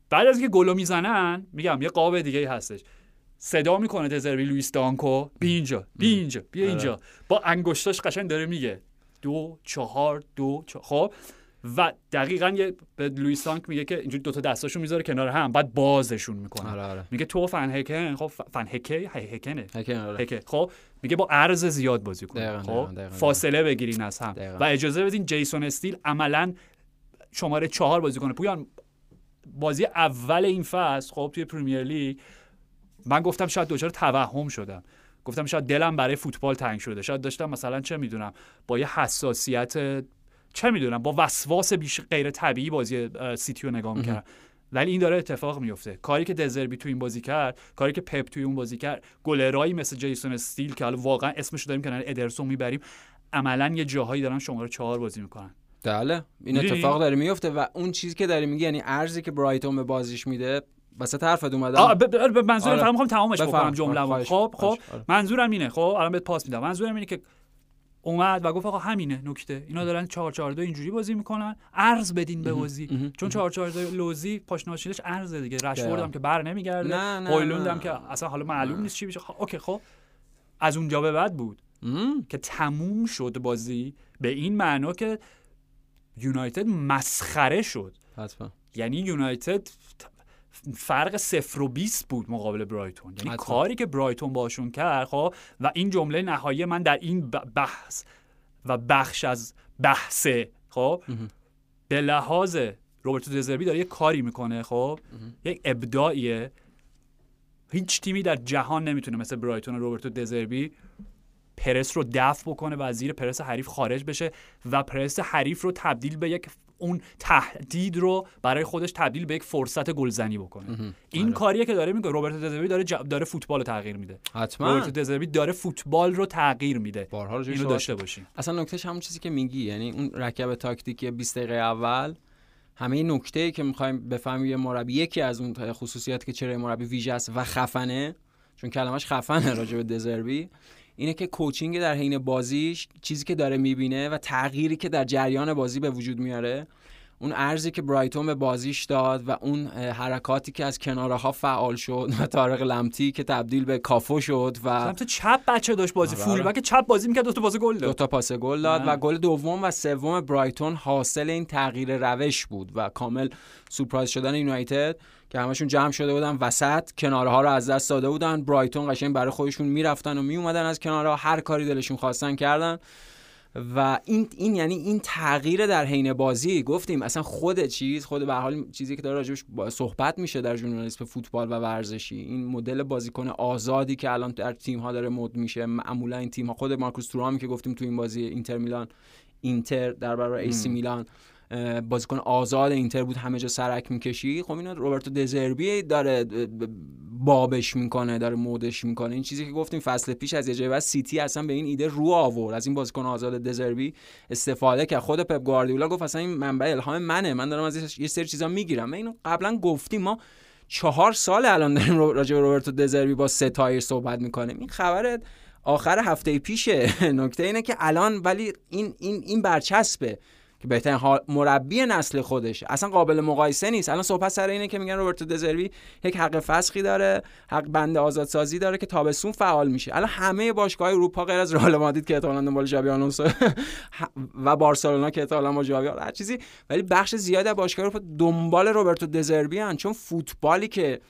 بعد از اینکه گلو می‌زنن میگم یه قاب دیگه هستش. صدا می‌کنه دزربی لوئیس دانکو. بیا اینجا بیا اینجا بیا اینجا. با انگشتاش قشنگ داره میگه. دو چهار دو چهار خب؟ و دقیقا یه به لوئیس دانک میگه که اینجوری دوتا دستاشو می‌ذاره کنار هم بعد بازشون می‌کنه آره آره. میگه تو پهن کن خب فن هکه هی هکنه هکن آره. هکه خب میگه با عرض زیاد بازی کن خب دقیقاً، دقیقاً. فاصله بگیرین از هم. دقیقاً. و اجازه بدین جیسون استیل عملا شماره چهار بازی کنه. پویان بازی اول این فصل خب توی پریمیر لیگ من گفتم شاید دچار توهم شدم. گفتم شاید دلم برای فوتبال تنگ شده. شاید داشتم مثلا چه می‌دونم با یه حساسیت چه می‌دونم با وسواس بیش غیر طبیعی بازی سیتی رو نگاه می‌کردم ولی این داره اتفاق میفته کاری که دزربی تو این بازی کرد کاری که پپ توی اون بازی کرد گلرایی مثل جیسون استیل که حالا واقعا اسمش داریم کنار ادرسون می‌بریم عملا یه جاهایی دارن شماره چهار بازی می‌کنن بله این؟ اتفاق داره میفته و اون چیزی که داری میگی یعنی ارزی که برایتون به بازیش میده وسط حرفت اومدم آه ب- ب- ب- منظورم آره. می‌خوام تمامش. بکنم جمله آره، خب خب. آره. منظورم اینه خب الان بهت پاس میدم منظورم اینه که اومد و گفت آقا همینه نکته. اینا دارن 4 4 2 اینجوری بازی می‌کنن. ارز بدین به بازی چون 4 4 2 لوزی پاشناشیلش ارزه دیگه. رشفورد هم. که بر نمیگرده. نه. هم که اصلا حالا معلوم نیست چی بشه خب اوکی خب. از اونجا به بعد بود. که تموم شد بازی به این معنا که یونایتد مسخره شد. حتما. یعنی یونایتد فرق صفر و 20 بود مقابل برایتون. یعنی حتما. کاری که برایتون باشون کرد خب و این جمله نهایی من در این بحث و بخش از بحثه خب به لحاظ روبرتو دزربی داره یه کاری می‌کنه خب یک ابداعیه. هیچ تیمی در جهان نمی‌تونه مثل برایتون و روبرتو دزربی پرس رو دفع بکنه و از زیر پرس حریف خارج بشه و پرس حریف رو تبدیل به یک اون تهدید رو برای خودش تبدیل به یک فرصت گلزنی بکنه. این کاریه که داره می‌کنه. روبرتو دزربی داره داره فوتبال رو تغییر میده. حتما. روبرتو دزربی داره فوتبال رو تغییر میده. بارها راجعش اینو داشته باشیم. اصلا نکتهش همون چیزی که میگی یعنی اون رکب تاکتیکی 20 دقیقه اول همه نکته که می‌خوایم بفهمیم یه مربی یکی از اون خصوصیاتی که چرا مربی ویژه است و خفنه چون کلمش خفنه راجع به دزربی اینه که کوچینگ در حین بازیش چیزی که داره می‌بینه و تغییری که در جریان بازی به وجود میاره. اون ارزی که برایتون به بازیش داد و اون حرکاتی که از کناره ها فعال شد و تارق لمتی که تبدیل به کافو شد و سمت چپ بچه داشت بازی. فول بک چپ بازی می‌کرد دو تا پاس گل داد. دو تا پاس گل داد و گل دوم و سوم برایتون حاصل این تغییر روش بود و کامل سورپرایز شدن یونایتد که همشون جمع شده بودن وسط. کناره ها رو از دست داده بودن. برایتون قشنگ برای خودشون می‌رفتن و میومدن از کناره هر کاری دلشون خواستن کردن. و این این یعنی این تغییر در حین بازی. گفتیم اصلا خود چیز خود به حال چیزی که داره راجبش صحبت میشه در ژورنالیسم فوتبال و ورزشی. این مدل بازیکن آزادی که الان در تیم ها داره مد میشه. معمولا این تیم ها خود مارکوس تورامی که گفتیم تو این بازی اینتر میلان اینتر در برابر ایسی میلان بازیکن آزاد اینتر بود همه جا سرک می‌کشی خب اینا روبرتو دزربی داره بابش می‌کنه داره مدش می‌کنه. این چیزی که گفتیم فصل پیش از یه جای بعد سیتی اصلا به این ایده رو آورد. از این بازیکن آزاد دزربی استفاده کرد. خود پپ گواردیولا گفت اصلا این منبع الهام منه. من دارم از یه سری چیزا می‌گیرم. اینو قبلا گفتیم. ما چهار سال الان داریم راجع به روبرتو دزربی با ستایش صحبت می‌کنیم. این خبر آخر هفته پیشه. نکته اینه که الان ولی این این این برچسبه. که بهترین مربی نسل خودش. اصلا قابل مقایسه نیست. الان صحبت سر اینه که میگن روبرتو دزروی یک حق فسخی داره حق بند آزادسازی داره که تابستون فعال میشه. الان همه باشگاه اروپا غیر از رئال مادرید که احتمالاً دنبال ژاوی آلونسو و بارسلونا که احتمالاً با ژاوی هر چیزی. ولی بخش زیادی از باشگاه اروپا دنبال روبرتو دزربی ان چون فوتبالی که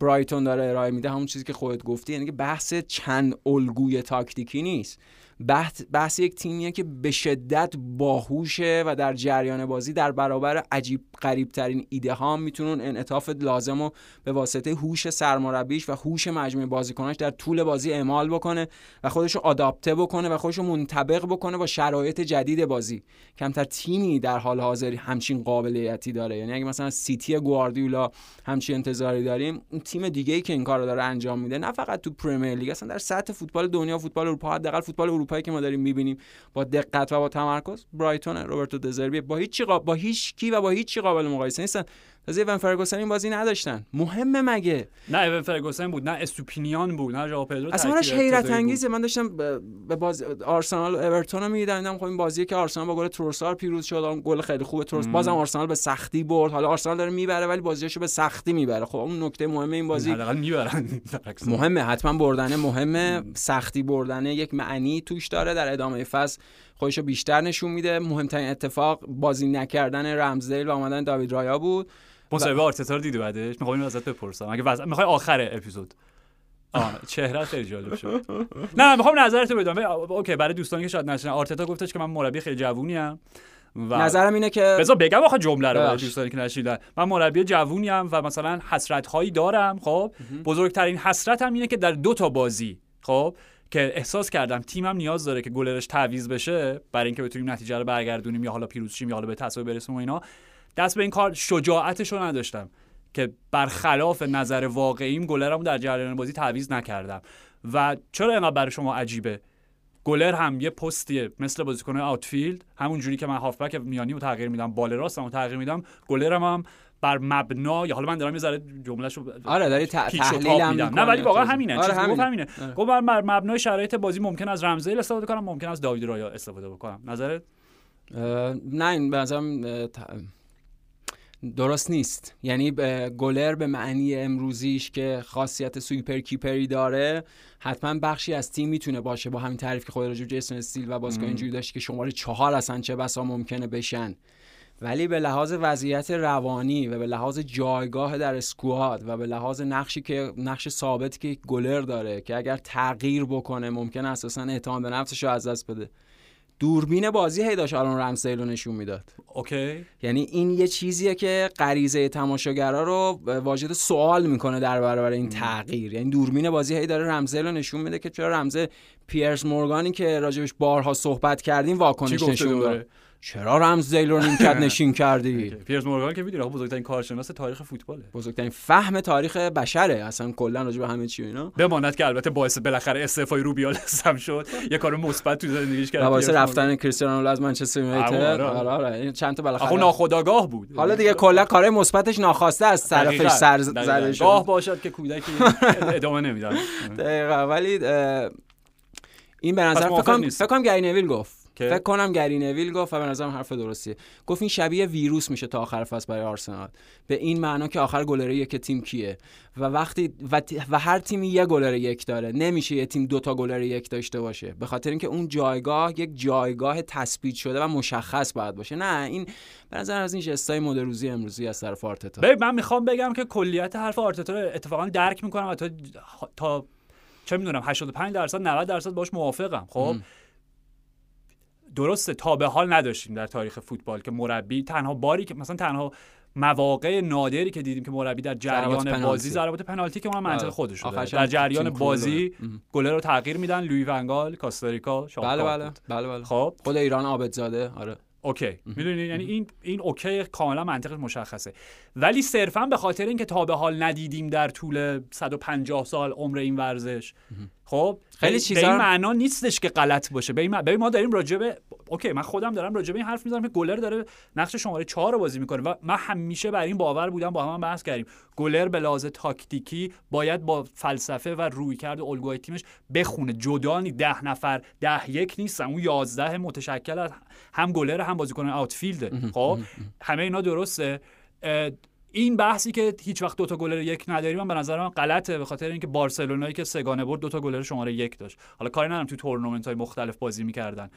برایتون داره ارائه میده همون چیزی که خودت گفتی یعنی بحث چند الگوی تاکتیکی نیست. بحث, بحث یک تیمیه که به شدت باهوشه و در جریان بازی در برابر عجیب غریب ترین ایده ها می‌تونن انعطاف لازم رو به واسطه هوش سرمربیش و هوش مجموعه بازیکناش در طول بازی اعمال بکنه و خودش رو آداپته بکنه و خودش رو منطبق بکنه با شرایط جدید بازی. کمتر تیمی در حال حاضر همچین قابلیتی داره. یعنی اگه مثلا سیتی گواردیولا همچین انتظاری داریم اون تیم دیگه ای که این کارو داره انجام میده نه فقط تو پرمیر لیگ اصلا در سطح فوتبال دنیا فوتبال اروپا حداقل فوتبال اروپایی که ما داریم می‌بینیم با دقت و با تمرکز برایتون روبرتو دزربی با هیچ با هیچ کی و با هیچ قابل مقایسه نیستن. تازه ایون فرگوسن این بازی نداشتن. مهمه مگه؟ نه ایون فرگوسن بود نه استوپینیان بود نه ژائو پدرو اصلا منش حیرت انگیزه. من داشتم به بازی آرسنال و اورتون رو می‌دیدم. خب این بازی که آرسنال با گل تروسار پیروز شد. اون گل خیلی خوبه تروس بازم آرسنال به سختی برد. حالا آرسنال داره می‌بره ولی بازیشو به سختی می‌بره. خب اون نکته مهمه این بازی. حداقل می‌برن. مهمه حتما بردنه مهمه. سختی بردنه یک معنی توش داره. در ادامه فصل خودشو بیشتر نشون میده. مهمترین اتفاق بازی نکردن رمزدیل و آمدن داوید رایا بود. مصاحبه آرتتا رو دیدی بعدش؟ می‌خوام اینو ازت بپرسم. اگه وز... می‌خوای آخر اپیزود. آه چهره خیلی جالب شد. نه می‌خوام نظرتو بدم. اوکی برای دوستانی که شاید نشنن آرتتا گفتش که من مربی خیلی جوونی ام و نظرم اینه که بذار بگم آخه جمله رو برای دوستانی که نشیدن من مربی جوونی ام و مثلا حسرت هایی دارم خب؟ بزرگترین حسرتم اینه که در دو تا بازی خب؟ که احساس کردم تیمم نیاز داره که گلرش تعویض بشه برای اینکه بتونیم نتیجه رو برگردونیم یا حالا پیروز شیم یا حالا به تساوی برسیم و اینا. دست به این کار شجاعتش رو نداشتم که برخلاف نظر واقعیم گلرمو در جریان بازی تعویض نکردم. و چرا اینقدر برای شما عجیبه؟ گلر هم یه پستیه مثل بازیکن آوتفیلد همون جوری که من هافبک میانی رو تغییر میدم بال راستم رو تغییر میدم گلرم هم بر مبنا یا حالا من دارم یه ذره جملهشو آره داری تحلیل میدم. نه ولی واقعا همینه آره همینه, همینه. گفت بر مبنای شرایط بازی ممکن از رمزیل استفاده کنم ممکن از داوید رایا استفاده بکنم. نظرت؟ نه این به درست نیست. یعنی گلر به معنی امروزیش که خاصیت سویپر کیپری داره حتما بخشی از تیم می‌تونه باشه با همین تعریف که خود راجع جیسون استیل و بازیکن اینجوری داشت که شماره چهار اصلا چه بسا ممکنه بشن. ولی به لحاظ وضعیت روانی و به لحاظ جایگاه در اسکواد و به لحاظ نقشی که نقش ثابتی که گلر داره که اگر تغییر بکنه ممکن اساسا اعتماد به نفسش رو از دست بده. دوربین بازی هی داشت آلون رمزدیل رو نشون می‌داد. اوکی. یعنی این یه چیزیه که غریزه تماشاگرا رو واجد سوال می‌کنه در برابر این تغییر. یعنی دوربین بازی هی داره رمزدیل رو نشون میده که چرا رمز پیرس مورگانی که راجبش بارها صحبت کردیم واکنش نشون داد. چرا رمزدیل رو نیمکت نشین کردی؟ پیرز مورگان که می‌دونی بزرگترین کارشناس تاریخ فوتباله. بزرگترین فهم تاریخ بشره. اصلا کلا راجع به همه چی و اینا. بماند که البته باعث بالاخره استعفای روبیال هم شد. یه کار مثبت تو زندگیش کرد. باعث رفتن کریستیانو رونالدو از منچستر یونایتد. آره. آره. آره این چند تا بالاخره ناخودآگاه بود. حالا دیگه کلا کار مثبتش ناخواسته از طرفش. سر. زده شد گاه باشد که کودکی ادامه نمیدن دقیقا. ولی این به نظر فکر کنم؟ فکر کنم گری نویل گفت؟ فکر کنم گری نویل گفت و به نظرم حرف درستیه. گفت این شبیه ویروس میشه تا آخر فصل برای آرسنال. به این معنا که آخر گلره یک تیم کیه. و وقتی و, ت- و هر تیمی یه گلره یک داره. نمیشه یه تیم دوتا گلره یک داشته باشه. به خاطر اینکه اون جایگاه یک جایگاه تثبیت شده و مشخص باید باشه. نه این به نظر از این جستای مدروزی امروزی از طرف آرتتا. ببین من می‌خوام بگم که کلیت حرف آرتتا رو اتفاقا درک می‌کنم و تا تا چه می‌دونم 85 درصد 90 درصد باش موافقم خب؟ درسته تا به حال نداشتیم در تاریخ فوتبال که مربی تنها باری که مثلا تنها مواقع نادری که دیدیم که مربی در جریان. بازی ضربات پنالتی که اونم منطق بله. خودش آخرش در جریان بازی. گله رو تغییر میدن. لوی ونگال کاستاریکا بله بله. بله بله. خب. خود ایران عابدزاده. آره. okay. می‌دونی؟ یعنی این این okay کاملا منطقش مشخصه. ولی صرفا به خاطر اینکه تا به حال ندیدیم در طول 150 سال عمر این ورزش خب خیلی چیزا به این معنا نیستش که غلط باشه. به این ببین ما داریم راجع به اوکی من خودم دارم راجع به این حرف می‌زنم که گلر داره نقش شماره 4 رو بازی می‌کنه و من همیشه بر این باور بودم با هم, بحث کردیم. گلر به لحاظ تاکتیکی باید با فلسفه و رویکرد و الگوی تیمش بخونه. جدا نی ده نفر ده یک نیستن. اون 11 متشکل از هم گلر هم بازیکن outfield ه. خب همه اینا درسته. این بحثی که هیچ وقت دوتا گلر یک نداریم من به نظر من غلطه به خاطر اینکه بارسلونایی که سگانه برد دوتا گلر شماره یک داشت. حالا کاری ندارم تو تورنمنت های مختلف بازی می‌کردن.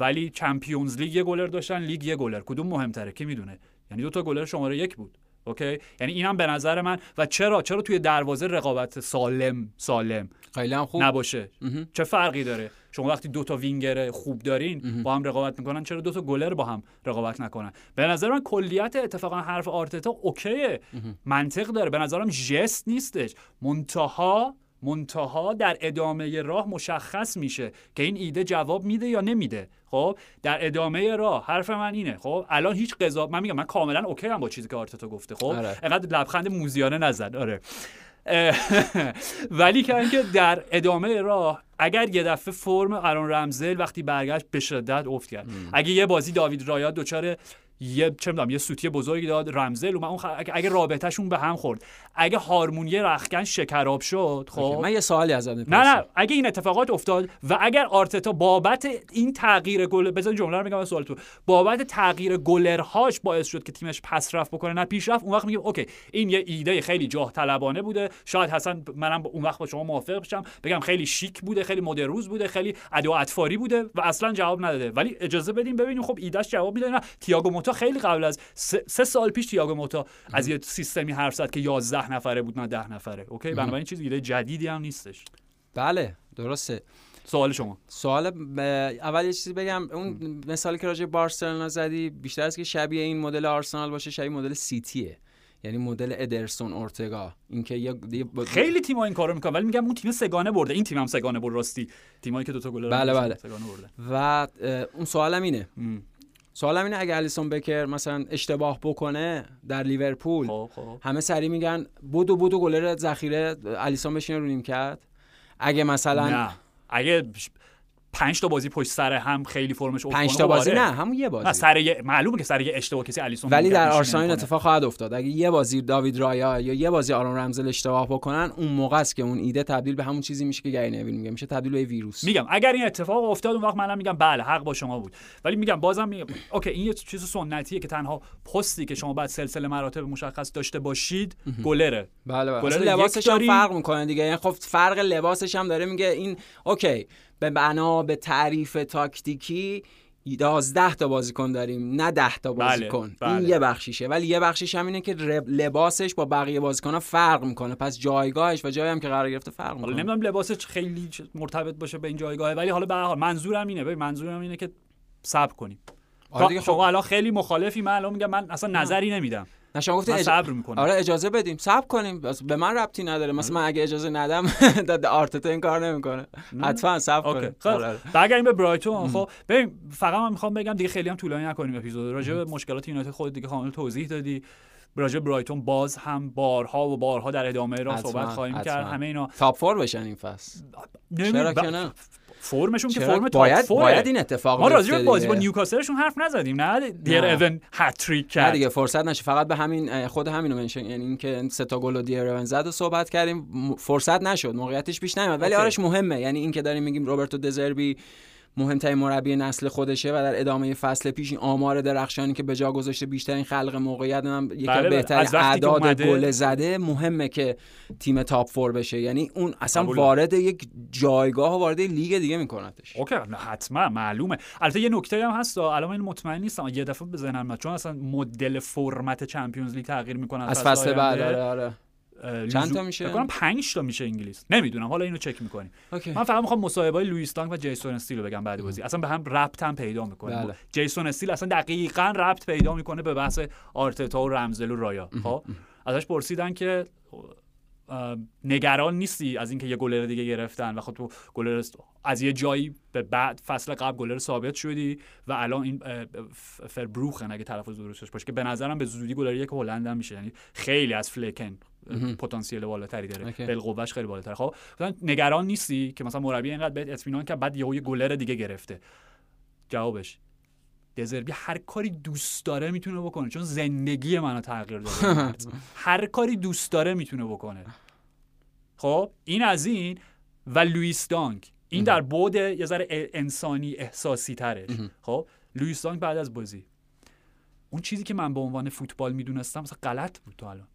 ولی Champions League یه گلر داشتن لیگ یه گلر کدوم مهمتره؟ کی می‌دونه؟ یعنی دوتا گلر شماره یک بود. okay؟ یعنی اینم به نظر من و چرا؟ چرا توی دروازه رقابت سالم سالم خیلی هم خوب. نباشه. چه فرقی داره؟ شما وقتی دو تا وینگر خوب دارین با هم رقابت می‌کنن چرا دو تا گلر با هم رقابت نکنن؟ به نظر من کلیت اتفاقا حرف آرتتا okay ه. منطق داره. به نظرم ژست نیستش. منتها منتها در ادامه راه مشخص میشه که این ایده جواب میده یا نمیده. خب در ادامه راه حرف من اینه. خب الان هیچ قضاوت من میگم من کاملا okay ام با چیزی که آرتتا گفته. خب آره. انقدر لبخند موذیانه نزن آره. ولی که اینکه در ادامه راه اگر یه دفعه فرم آرون رمزل وقتی برگشت به شدت افت کرد. اگه یه بازی داوید رایات دچار یه چه می‌دونم یه سوتی بزرگی داد. رمزل و من اون خ... اگه, رابطهشون به هم خورد. اگه هارمونی رختکن شکراب شد خب. من یه سوالی ازت نه نه. اگه این اتفاقات افتاد و اگر آرتتا بابت این تغییر گل بزن جمله رو میگم سوال تو بابت تغییر گلرهاش باعث شد که تیمش پس رفت بکنه نه پیش رفت. اون وقت میگم اوکی این یه ایده خیلی جاه طلبانه بوده. شاید حسن منم اون وقت با شما موافق بشم. بگم خیلی شیک بوده خیلی مدروز بوده خیلی ادا اطفاری بوده و اصلا جواب نداده. ولی اجازه بدیم ببینیم خب ایدهش جواب میده نه. تییاگو موتا خیلی قبل از سه, سه سال پیش تییاگو موتا از یه سیستمی حرف زد که 11 نفره بود نه 10 نفره. اوکی؟ بنابراین چیز ایده جدیدی هم نیستش. بله درسته. سوال شما. سوال ب- اول یه چیزی بگم. اون مثالی که راجع به بارسلونا زدی بیشتر از که شبیه این مدل آرسنال باشه شبیه مدل سیتیه. یعنی مدل ادرسون اورتگا. اینکه یه با- خیلی تیم‌ها این کارو می‌کنن ولی میگم اون تیم سگانه برده. این تیم هم سگانه برد راستی. تیمایی که دوتا گل رو بله، بله. سگانه بردن و اون سوالم اینه. ام. سوالم اینه اگه الیسون بکر مثلا اشتباه بکنه در لیورپول خب خب. همه سری میگن بودو بودو گلر ذخیره الیسون بشینه رو نیمکت؟ اگه مثلا نه. اگه پنج تا بازی پشت سر هم خیلی فرمش افت پنج تا خب بازی آره. نه همون یه بازی. سر یه معلومه که سر یه اشتباه کسی الیسون ولی در آرسنال. اتفاق خواهد افتاد. اگه یه بازی داوید رایا یا یه بازی آرون رمزدیل اشتباه بکنن اون موقع است که اون ایده تبدیل به همون چیزی میشه که گری نویل میگه. میشه تبدیل به ویروس. میگم اگر این اتفاق افتاد اون وقت منم میگم بله حق با شما بود. ولی میگم بازم میگم okay این یه چیز سنتیه که تنها پستی که شما بعد سلسله مراتب مشخص داشته باشید گلره. بله بله. گلر لباسش هم؟ فرق می‌کنه دیگه. یعنی خب فرق لباسش هم داره میگه این okay. به بنا به تعریف تاکتیکی 11 تا بازیکن داریم نه 10 تا بله، بازیکن. بله. این یه بخشیشه. ولی یه بخشیش هم اینه که رب- لباسش با بقیه بازیکن‌ها فرق می‌کنه. پس جایگاهش و جایی هم که قرار گرفته فرق حالا می‌کنه. نمی‌دونم لباسش خیلی مرتبط باشه به این جایگاه ولی حالا به هر حال منظورم اینه. ببین منظورم اینه که صبر کنیم. آره شما خب. الان خیلی مخالفی. من الان میگم من اصلا نظری نمیدم. نه شما گفتین اج... صبر می‌کنم. آره اجازه بدیم. صبر کنیم. بس به من ربطی نداره. مثلا من اگه اجازه ندم آرتتا این کار نمی‌کنه. حتما صبر کنیم. خب آره، آره. برگردیم به برایتون. خب ببین فقط من می‌خوام بگم دیگه خیلی هم طولانی نکنیم اپیزود. راجع به مشکلات یونایتد خود دیگه کامل توضیح دادی. راجع به برایتون باز هم بارها و بارها در ادامه را صحبت خواهیم. کرد. همه اینا تاپ فور بشن این فصل. چرا که نه؟ فرمشون که؟ فرم باید فوره. باید این اتفاق ما راجع به بازی با. نیوکاسلشون حرف نزدیم نه دیر. اون هتریک نه کرد دیگه فرصت نشه فقط به همین خود همین رو منشن یعنی اینکه سه تا گل و دیر اون زد و صحبت کردیم فرصت نشد موقعیتش پیش نیومد ولی. آرش مهمه یعنی اینکه داریم میگیم روبرتو دزربی مهمترین مربی نسل خودشه و در ادامه فصل پیش این آمار درخشانی که به جا گذاشته بیشترین خلق موقعیت هم یکی بله، بله. بهترین اعداد گل زده مهمه که تیم top four بشه یعنی اون اصلا. وارد یک جایگاه و وارد لیگ دیگه میکنتش okay نه حتما معلومه البته یه نکته هم هست الان من مطمئن نیستم یه دفعه اومد. چون اصلا مدل فرمت Champions League تغییر می‌کنه از فصل بعد آره آره چند تا میشه؟ فکر کنم 5 تا میشه انگلیس. نمی‌دونم حالا اینو چک می‌کنیم. okay. من فقط می‌خوام مصاحبه های لوئیس دانک و جیسون استیل رو بگم بعد بازی. اصلا به هم ربط هم پیدا می‌کنه. بله. جیسون استیل اصلا دقیقا ربط پیدا می‌کنه به بحث آرتتا و رمزل و رایا خب؟ ازش پرسیدن که نگران نیستی از اینکه یه گلر دیگه گرفتن و خب تو گلر از یه جایی به بعد فصل قبل گلر ثابت شدی و الان این فربروخن اگه تلفظ درستش باشه که به نظرم به زودی گلر یک هلند میشه. یعنی خیلی از فلکن پتانسیل بالاتری داره. بالقوهش خیلی بالاتره خب مثلا نگران نیستی که مثلا مربی اینقدر بهت اطمینان که بعد یهو یه گلر دیگه گرفته. جوابش دزربی هر کاری دوست داره می‌تونه بکنه چون زندگی منو تغییر داده. هر کاری دوست داره می‌تونه بکنه. خب این از این و لوئیس دانک. این در بعد یه ذره انسانی احساسی ترش. خب لوئیس دانک بعد از بازی. اون چیزی که من به عنوان فوتبال می‌دونستم مثلا غلط بود تا الان.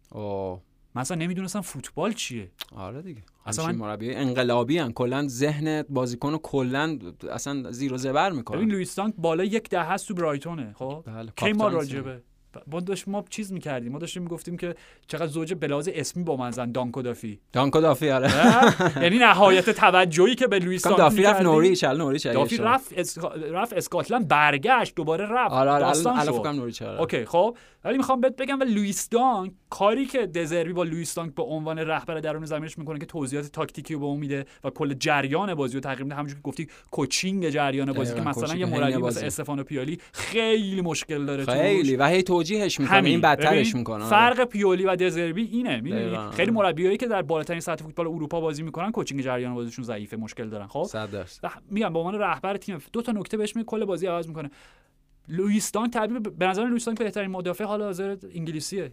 اصلا نمی‌دونستم فوتبال چیه. آره دیگه. اصلا مربی انقلابی ان کلا ذهن بازیکن کلا اصلا زیر و زبر ببین می‌کنه لوئیس دانک بالا یک ده هست تو برایتونه خب؟ بله، کی ما راجبه؟ ما داشت ما چیز می‌کردیم ما داشتیم می‌گفتیم که چقدر زوج بلاز اسمی با من زن دانکو دافی دانکو دافی آره؟ یعنی نهایت توجهی که به لوئیس دافی رفت. نوریچ ال نوریچ دافی. رفت. رفت اسکاتلند برگشت دوباره رفت آره آره الان نوریچ آره. اوکی خب ولی می‌خوام بهت بگم و لوئیس دانک کاری که دزربی با لوئیس دانک به عنوان رهبر درون زمینش می‌کنه که توضیحات تاکتیکی رو به اون میده و کل جریان بازی رو تغییر میده همونجوری که گفتی کوچینگ جریان بازی که مثلا یه مربی مثل. استفانو پیالی خیلی مشکل داره. خیلی و هی توجیهش می‌کنه همین. این بدترش می‌کنه. فرق پیولی و دزربی اینه می‌دونی. خیلی مربیایی که در بالاترین سطح فوتبال اروپا بازی می‌کنن کوچینگ جریان بازیشون ضعیفه مشکل دارن. خب؟ میگم به عنوان رهبر تیم دو تا نکته بهش میگه کل بازی عوض می‌کنه. لوئیس دانک تبدیل به- نظر دانک بهترین مدافع حال حاضر انگلیسیه.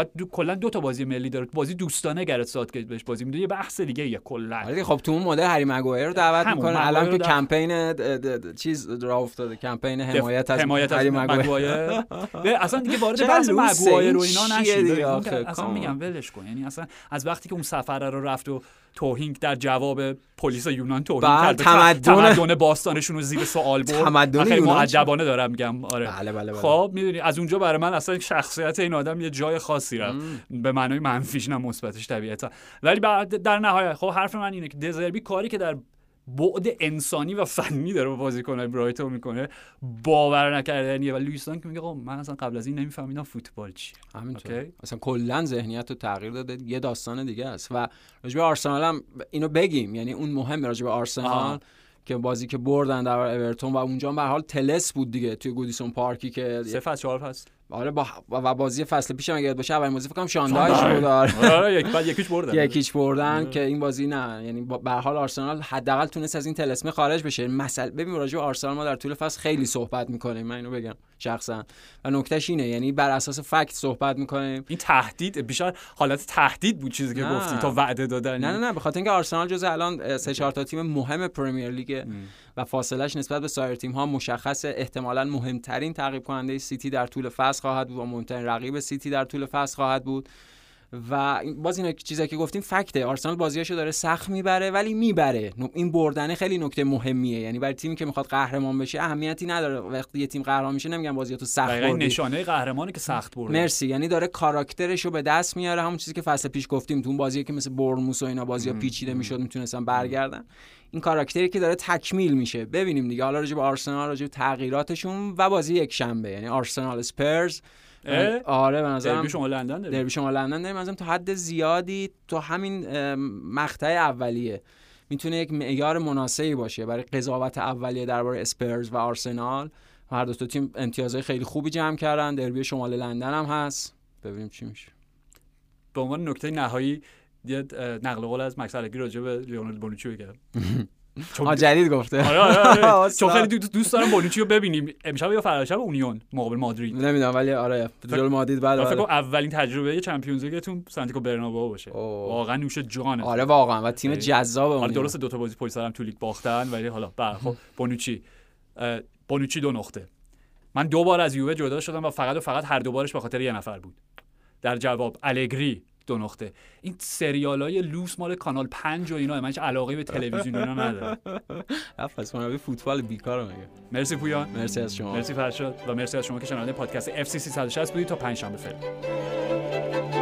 بعد دو کلا دو تا بازی ملی داره. بازی دوستانه گرت ساتگیت بهش بازی میده یه بحث دیگه یه کلا. آره خب تو اون مدل هری مگوایر رو دعوت می‌کنه. الان که کمپین چیز راه افتاده. کمپین حمایت از حمایت هری مگوایر اصلا دیگه وارد بحث مگوایر و این اینا نشید. اصلا. میگم ولش کن. یعنی اصلا از وقتی که اون سفره رو رفت و توهین در جواب پلیس یونان توهین کرد تمدن- تمدن باستانشون رو زیر سوال برد. تمدن خیلی معجبانه دارم میگم. آره. بله بله بله. خب می‌دونی از اونجا برای من اصلا شخصیت این آدم یه جای خاصی رفت. به معنای منفیش نه مثبتش طبیعتا. ولی بعد در نهایت خب حرف من اینه که دزربی کاری که در بعد انسانی و فنی داره با بازیکن‌های برایتون می‌کنه باور نکردنیه و لوئیس دانک میگه آقا من اصلا قبل از این نمیفهمیدم فوتبال چیه همینطور. اصلا کلا ذهنیت رو تغییر داده یه داستان دیگه است و راجع به آرسنال هم اینو بگیم یعنی اون مهمه راجع به آرسنال. که بازی که بردن در اورتون و اونجا به حال تلس بود دیگه توی گودیسون پارکی که سه فصل چهار فصل آره با و بازی فصل پیشم اگه یاد باشه اولین بازی فکر کنم شاندایش بود آره. آره آره، یک بعد یکیش بردن. یکیچ بردن که این بازی نه. یعنی به هر حال آرسنال حداقل تونست از این تلسمه خارج بشه. مثلا ببین راجع به آرسنال ما در طول فصل خیلی صحبت می‌کنیم من اینو بگم. شخصا. و نکتهش اینه یعنی بر اساس فکت صحبت می‌کنیم. این تهدید بیشتر حالت تهدید بود چیزی که. گفتی تا وعده دادن نه نه نه به خاطر اینکه آرسنال جز الان سه چهار تا تیم مهم پرمیر لیگ و فاصلش نسبت به سایر تیم ها مشخص احتمالا مهمترین تعقیب کننده سیتی در طول فصل خواهد بود و مهمترین رقیب سیتی در طول فصل خواهد بود. و باز این چیزایی که گفتیم فکته. آرسنال بازیاشو داره سخت می‌بره ولی می‌بره. این بردنه خیلی نکته مهمیه. یعنی برای تیمی که می‌خواد قهرمان بشه اهمیتی نداره. وقتی یه تیم قهرمان میشه نمیگن بازیاتو سخت دقیقاً این بردی. نشانه قهرمانی که سخت برده. مرسی. یعنی داره کاراکترش رو به دست میاره. همون چیزی که فصل پیش گفتیم تو اون بازی که مثل برموس و اینا بازی ها پیچیده می‌شد می‌تونستن برگردن. این کاراکتری که داره تکمیل میشه. ببینیم دیگه. حالا راجع به آرسنال راجع به تغییراتشون و بازی یک شنبه. یعنی آرسنال اسپرز آره به نظرم دربی شما لندن دربی شما لندن مثلا تا حد زیادی تو همین مقطع اولیه. می‌تونه یک معیار مناسبی باشه برای قضاوت اولیه درباره اسپرز و آرسنال. هر دو تیم امتیازهای خیلی خوبی جمع کردن. دربی شمال لندن هم هست. ببینیم چی میشه. به عنوان نکته نهایی یه نقل قول از مکس الگری راجع به لیونل بونوچی بگم. چون جدید گفته. آره آره, آره. چون خیلی دوست دارم بونوچی رو ببینیم. امشب یا فردا شب اونیون مقابل مادرید. نمی‌دونم ولی آره جلو مادرید بعد فکر اولین تجربه چمپیونز لیگتون سانتیاگو برنابئو باشه. واقعا نوش جانه آره واقعا. و تیم جذاب آره درست دو تا بازی پشت سرم تو لیگ باختن ولی حالا خب بونوچی. بونوچی دو نقطه. من دو بار از یووه جدا شدم و فقط و فقط هر دو بارش به خاطر یه نفر بود. در جواب الگری. دو نقطه. این سریال های لوس مال کانال پنج و اینا من علاقه به تلویزیون اینا ندارم. پس من فوتبال بیکار مگه مرسی پویان. مرسی از شما. مرسی فرشاد و مرسی از شما که شنونده پادکست اف سی 360 بودید. تا پنج شنبه فعلا.